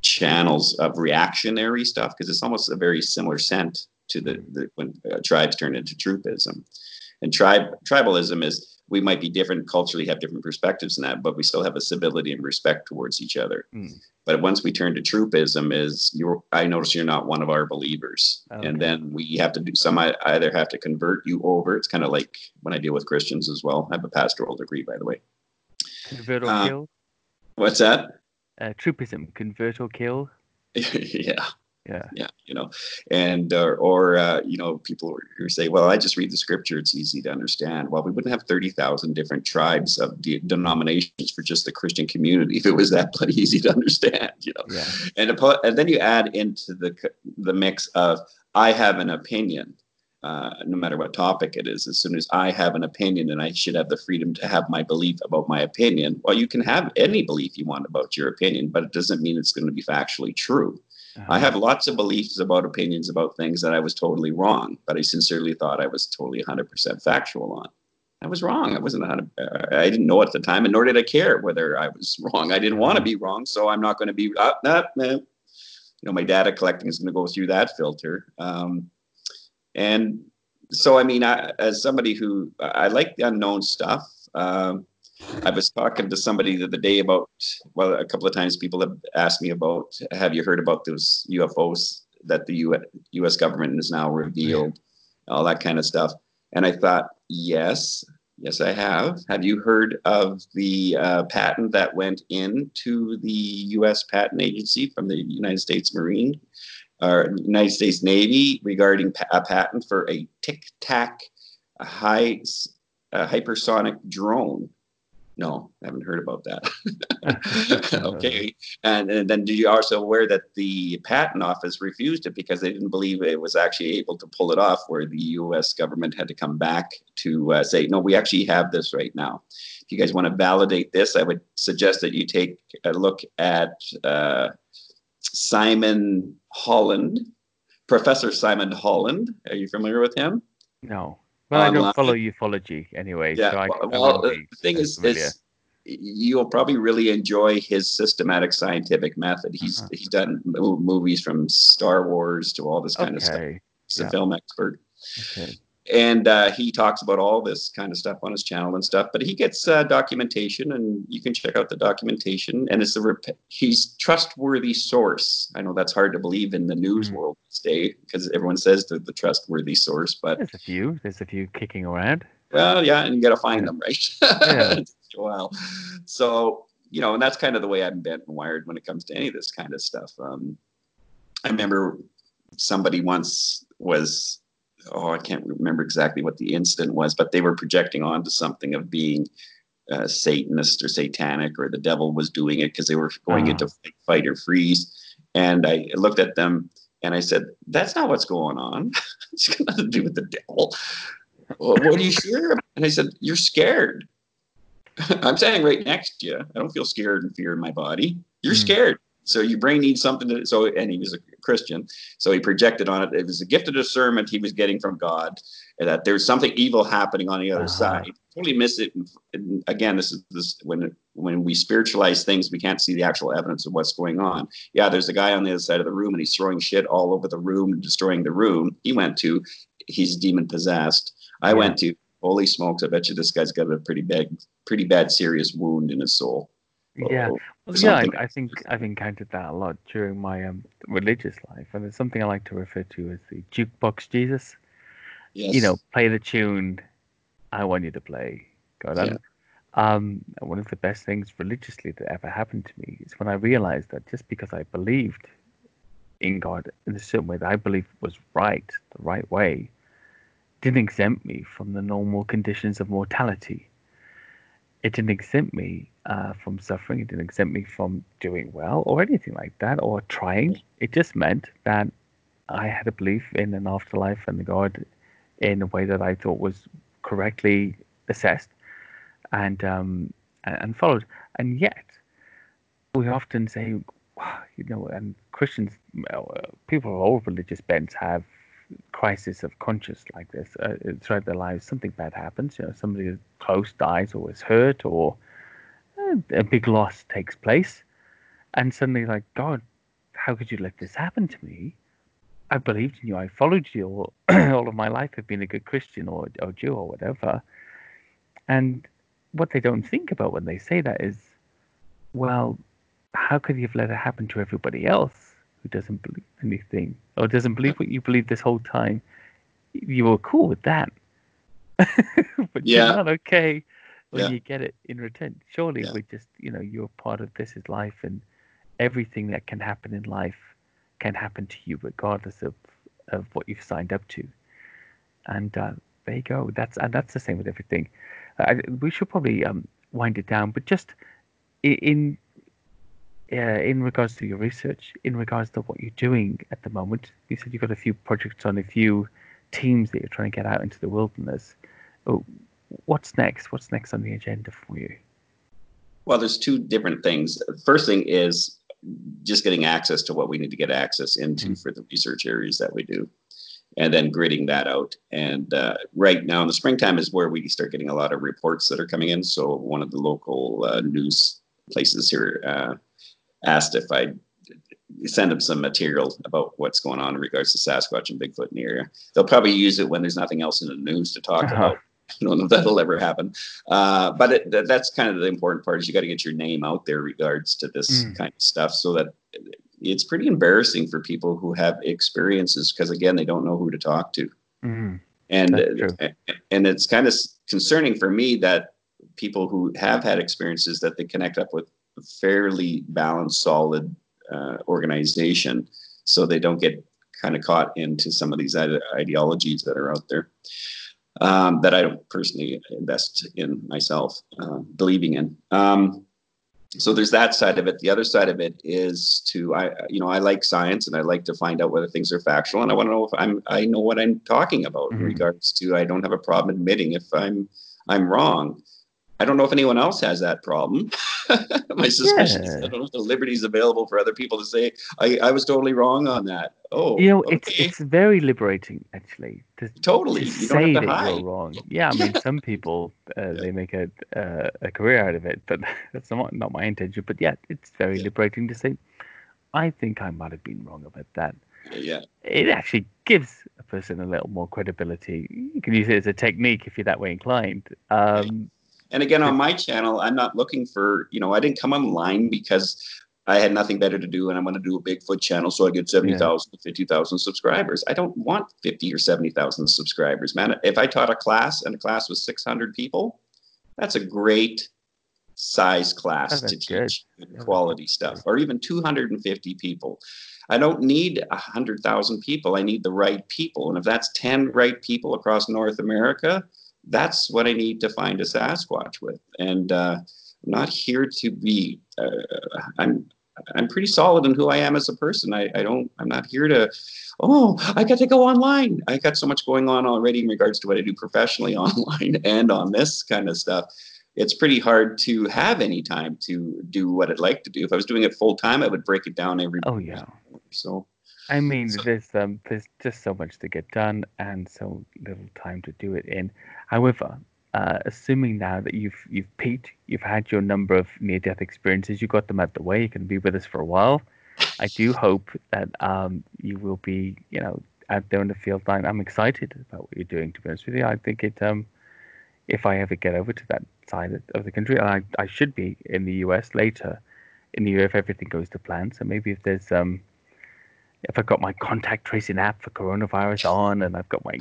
channels of reactionary stuff because it's almost a very similar scent to the, the when uh, tribes turn into truthism. And tribe tribalism is we might be different culturally, have different perspectives in that, but we still have a civility and respect towards each other. Mm. But once we turn to truthism, is you I notice you're not one of our believers, okay. and then we have to do some. I either have to convert you over. It's kind of like when I deal with Christians as well. I have a pastoral degree, by the way. Convert or uh, kill. What's that? Uh, truthism, convert or kill. yeah yeah yeah you know and uh, or uh, you know people who say well i just read the scripture it's easy to understand well we wouldn't have 30,000 different tribes of de- denominations for just the christian community if it was that bloody easy to understand you know yeah. and, and then you add into the the mix of i have an opinion uh, no matter what topic it is, as soon as I have an opinion and I should have the freedom to have my belief about my opinion, well, you can have any belief you want about your opinion, but it doesn't mean it's going to be factually true. Uh-huh. I have lots of beliefs about opinions about things that I was totally wrong, but I sincerely thought I was totally 100% factual on. I was wrong. I wasn't. 100, uh, I didn't know at the time, and nor did I care whether I was wrong. I didn't want to uh-huh. be wrong, so I'm not going to be. Uh, nah, nah. You know, my data collecting is going to go through that filter. Um, and so, I mean, I, as somebody who I like the unknown stuff. Um, I was talking to somebody the other day about, well, a couple of times people have asked me about, have you heard about those UFOs that the US government has now revealed, all that kind of stuff. And I thought, yes, yes, I have. Have you heard of the uh, patent that went into the US Patent Agency from the United States Marine or United States Navy regarding a patent for a tic tac high uh, hypersonic drone? No, I haven't heard about that. okay. And, and then did you also aware that the patent office refused it because they didn't believe it was actually able to pull it off, where the US government had to come back to uh, say, no, we actually have this right now. If you guys want to validate this, I would suggest that you take a look at uh, Simon Holland, Professor Simon Holland. Are you familiar with him? No. Well, I don't follow ufology anyway. Yeah. So I, well, the thing is, is, you'll probably really enjoy his systematic scientific method. He's uh-huh. he's done movies from Star Wars to all this kind okay. of stuff. He's yeah. a film expert. Okay and uh, he talks about all this kind of stuff on his channel and stuff. But he gets uh, documentation, and you can check out the documentation. And it's a rep- he's trustworthy source. I know that's hard to believe in the news mm-hmm. world this day because everyone says they're the trustworthy source. But there's a few. There's a few kicking around. Well, yeah, and you got to find yeah. them, right? Yeah. a So you know, and that's kind of the way I'm bent and wired when it comes to any of this kind of stuff. Um, I remember somebody once was oh, I can't remember exactly what the incident was, but they were projecting onto something of being uh, Satanist or satanic or the devil was doing it because they were going uh-huh. into fight, fight, or freeze. And I looked at them and I said, "That's not what's going on. it's got nothing to do with the devil. well, what are you sure?" And I said, "You're scared." I'm standing right next to you. I don't feel scared and fear in my body. You're mm. scared. So your brain needs something to so and he was a Christian, so he projected on it. It was a gift of discernment he was getting from God, and that there's something evil happening on the other uh-huh. side. Totally miss it. And again, this is this when when we spiritualize things, we can't see the actual evidence of what's going on. Yeah, there's a guy on the other side of the room, and he's throwing shit all over the room and destroying the room. He went to, he's demon possessed. I yeah. went to, holy smokes! I bet you this guy's got a pretty bad, pretty bad, serious wound in his soul. Yeah, well, yeah, I, I, think I've encountered that a lot during my um, religious life, and it's something I like to refer to as the jukebox Jesus. Yes. You know, play the tune I want you to play. God, yeah. um, one of the best things religiously that ever happened to me is when I realized that just because I believed in God in a certain way that I believed was right, the right way, didn't exempt me from the normal conditions of mortality it didn't exempt me uh, from suffering. It didn't exempt me from doing well or anything like that or trying. It just meant that I had a belief in an afterlife and God in a way that I thought was correctly assessed and um, and followed. And yet, we often say, you know, and Christians, uh, people of all religious bents have crisis of conscience like this uh, throughout their lives, something bad happens. You know, somebody close dies or is hurt, or a big loss takes place, and suddenly like God, how could you let this happen to me? I believed in you. I followed you all, all of my life. I've been a good Christian or, or Jew or whatever. And what they don't think about when they say that is, well, how could you have let it happen to everybody else who doesn't believe anything or doesn't believe what you believe this whole time? You were cool with that, but Yeah. you're not okay when Yeah. you get it in return. Surely Yeah. we're just, you know, you're part of this is life, and everything that can happen in life can happen to you regardless of of what you've signed up to. And uh, there you go. That's and that's the same with everything. I, we should probably um, wind it down, but just in uh, in regards to your research, in regards to what you're doing at the moment, you said you've got a few projects on a few teams that you're trying to get out into the wilderness. Oh, what's next? What's next on the agenda for you? Well, there's two different things. First thing is just getting access to what we need to get access into Mhm. for the research areas that we do, and then gridding that out. And uh, right now in the springtime is where we start getting a lot of reports that are coming in. So one of the local uh, news places here uh, asked if I send them some material about what's going on in regards to Sasquatch and Bigfoot in the area. They'll probably use it when there's nothing else in the news to talk Uh-huh. about. I don't know if that'll ever happen. Uh, but it, that, that's kind of the important part is you got to get your name out there regards to this Mm. kind of stuff so that it's pretty embarrassing for people who have experiences because again they don't know who to talk to Mm, and and it's kind of concerning for me that people who have had experiences that they connect up with a fairly balanced solid uh, organization so they don't get kind of caught into some of these ide- ideologies that are out there um, that I don't personally invest in myself, uh, believing in. Um, so there's that side of it. The other side of it is to I, you know, I like science and I like to find out whether things are factual, and I want to know if I'm I know what I'm talking about in Mhm. regards to. I don't have a problem admitting if I'm I'm wrong. I don't know if anyone else has that problem. My suspicion is I don't know if the liberty's available for other people to say I, I was totally wrong on that. Oh, you know, it's okay. it's very liberating actually to totally. to You don't say have to that hide. you're wrong. Yeah, I mean, some people uh, they make a uh, a career out of it, but that's not not my intention. But yeah, it's very Yeah. liberating to say, I think I might have been wrong about that. Yeah. It actually gives a person a little more credibility. You can use it as a technique if you're that way inclined. Um, And again, on my channel, I'm not looking for, you know, I didn't come online because I had nothing better to do and I'm going to do a Bigfoot channel so I get 70,000 to 50,000 subscribers. I don't want 50 or 70,000 subscribers, man. If I taught a class and a class was 600 people, that's a great size class to good. teach good quality that's stuff, or even 250 people. I don't need 100,000 people. I need the right people. And if that's 10 right people across North America, that's what I need to find a Sasquatch with. And uh, I'm not here to be. Uh, I'm I'm pretty solid in who I am as a person. I, I don't. I'm not here to. Oh, I got to go online. I got so much going on already in regards to what I do professionally online and on this kind of stuff. It's pretty hard to have any time to do what I'd like to do. If I was doing it full time, I would break it down every. oh yeah. So I mean, So- there's um, there's just so much to get done and so little time to do it in. However, uh, assuming now that you've you've peaked, you've had your number of near-death experiences, you got them out the way, you can be with us for a while. I do hope that um, you will be, you know, out there in the field. I'm, I'm excited about what you're doing. To be honest with you, I think it. Um, if I ever get over to that side of- of the country, and I, I should be in the US later in the year if everything goes to plan. So maybe if there's um, if I've got my contact tracing app for coronavirus on, and I've got my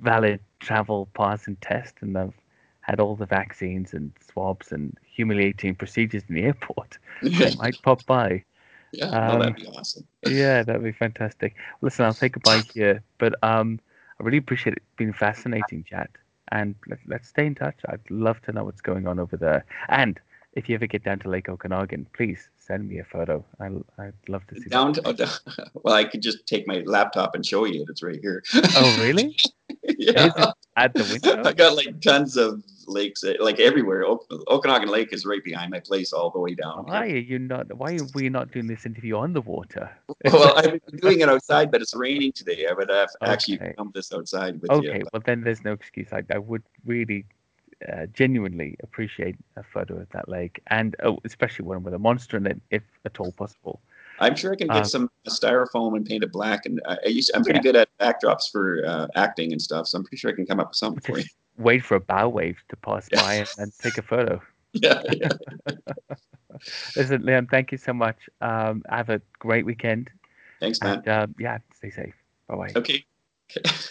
valid travel pass and test, and I've had all the vaccines and swabs and humiliating procedures in the airport, I might pop by. yeah, no, Um, that'd be awesome. Yeah, that'd be fantastic. Listen, I'll take a bite here, but um, I really appreciate it. It's been fascinating chat, and let, let's stay in touch. I'd love to know what's going on over there. And if you ever get down to Lake Okanagan, please send me a photo. I, I'd love to see that. Down to, oh, well, I could just take my laptop and show you. It's right here. Oh, really? yeah. At the window? I got like tons of lakes, eh, like everywhere. Ok- Okanagan Lake is right behind my place, all the way down. Why are you not? Why are we not doing this interview on the water? well, I've been doing it outside, but it's raining today. I would have actually Okay. filmed this outside with Okay, you. well then there's no excuse. I, I would really uh, genuinely appreciate a photo of that lake, and oh, especially one with a monster in it, if at all possible. I'm sure I can get Um, some styrofoam and paint it black. And I, I used, I'm pretty Yeah. good at backdrops for uh, acting and stuff, so I'm pretty sure I can come up with something for you. Wait for a bow wave to pass Yeah. by and, and take a photo. Yeah, yeah. Listen, Liam, thank you so much. Um, have a great weekend, Thanks, man. and um, yeah, stay safe. Bye bye. Okay.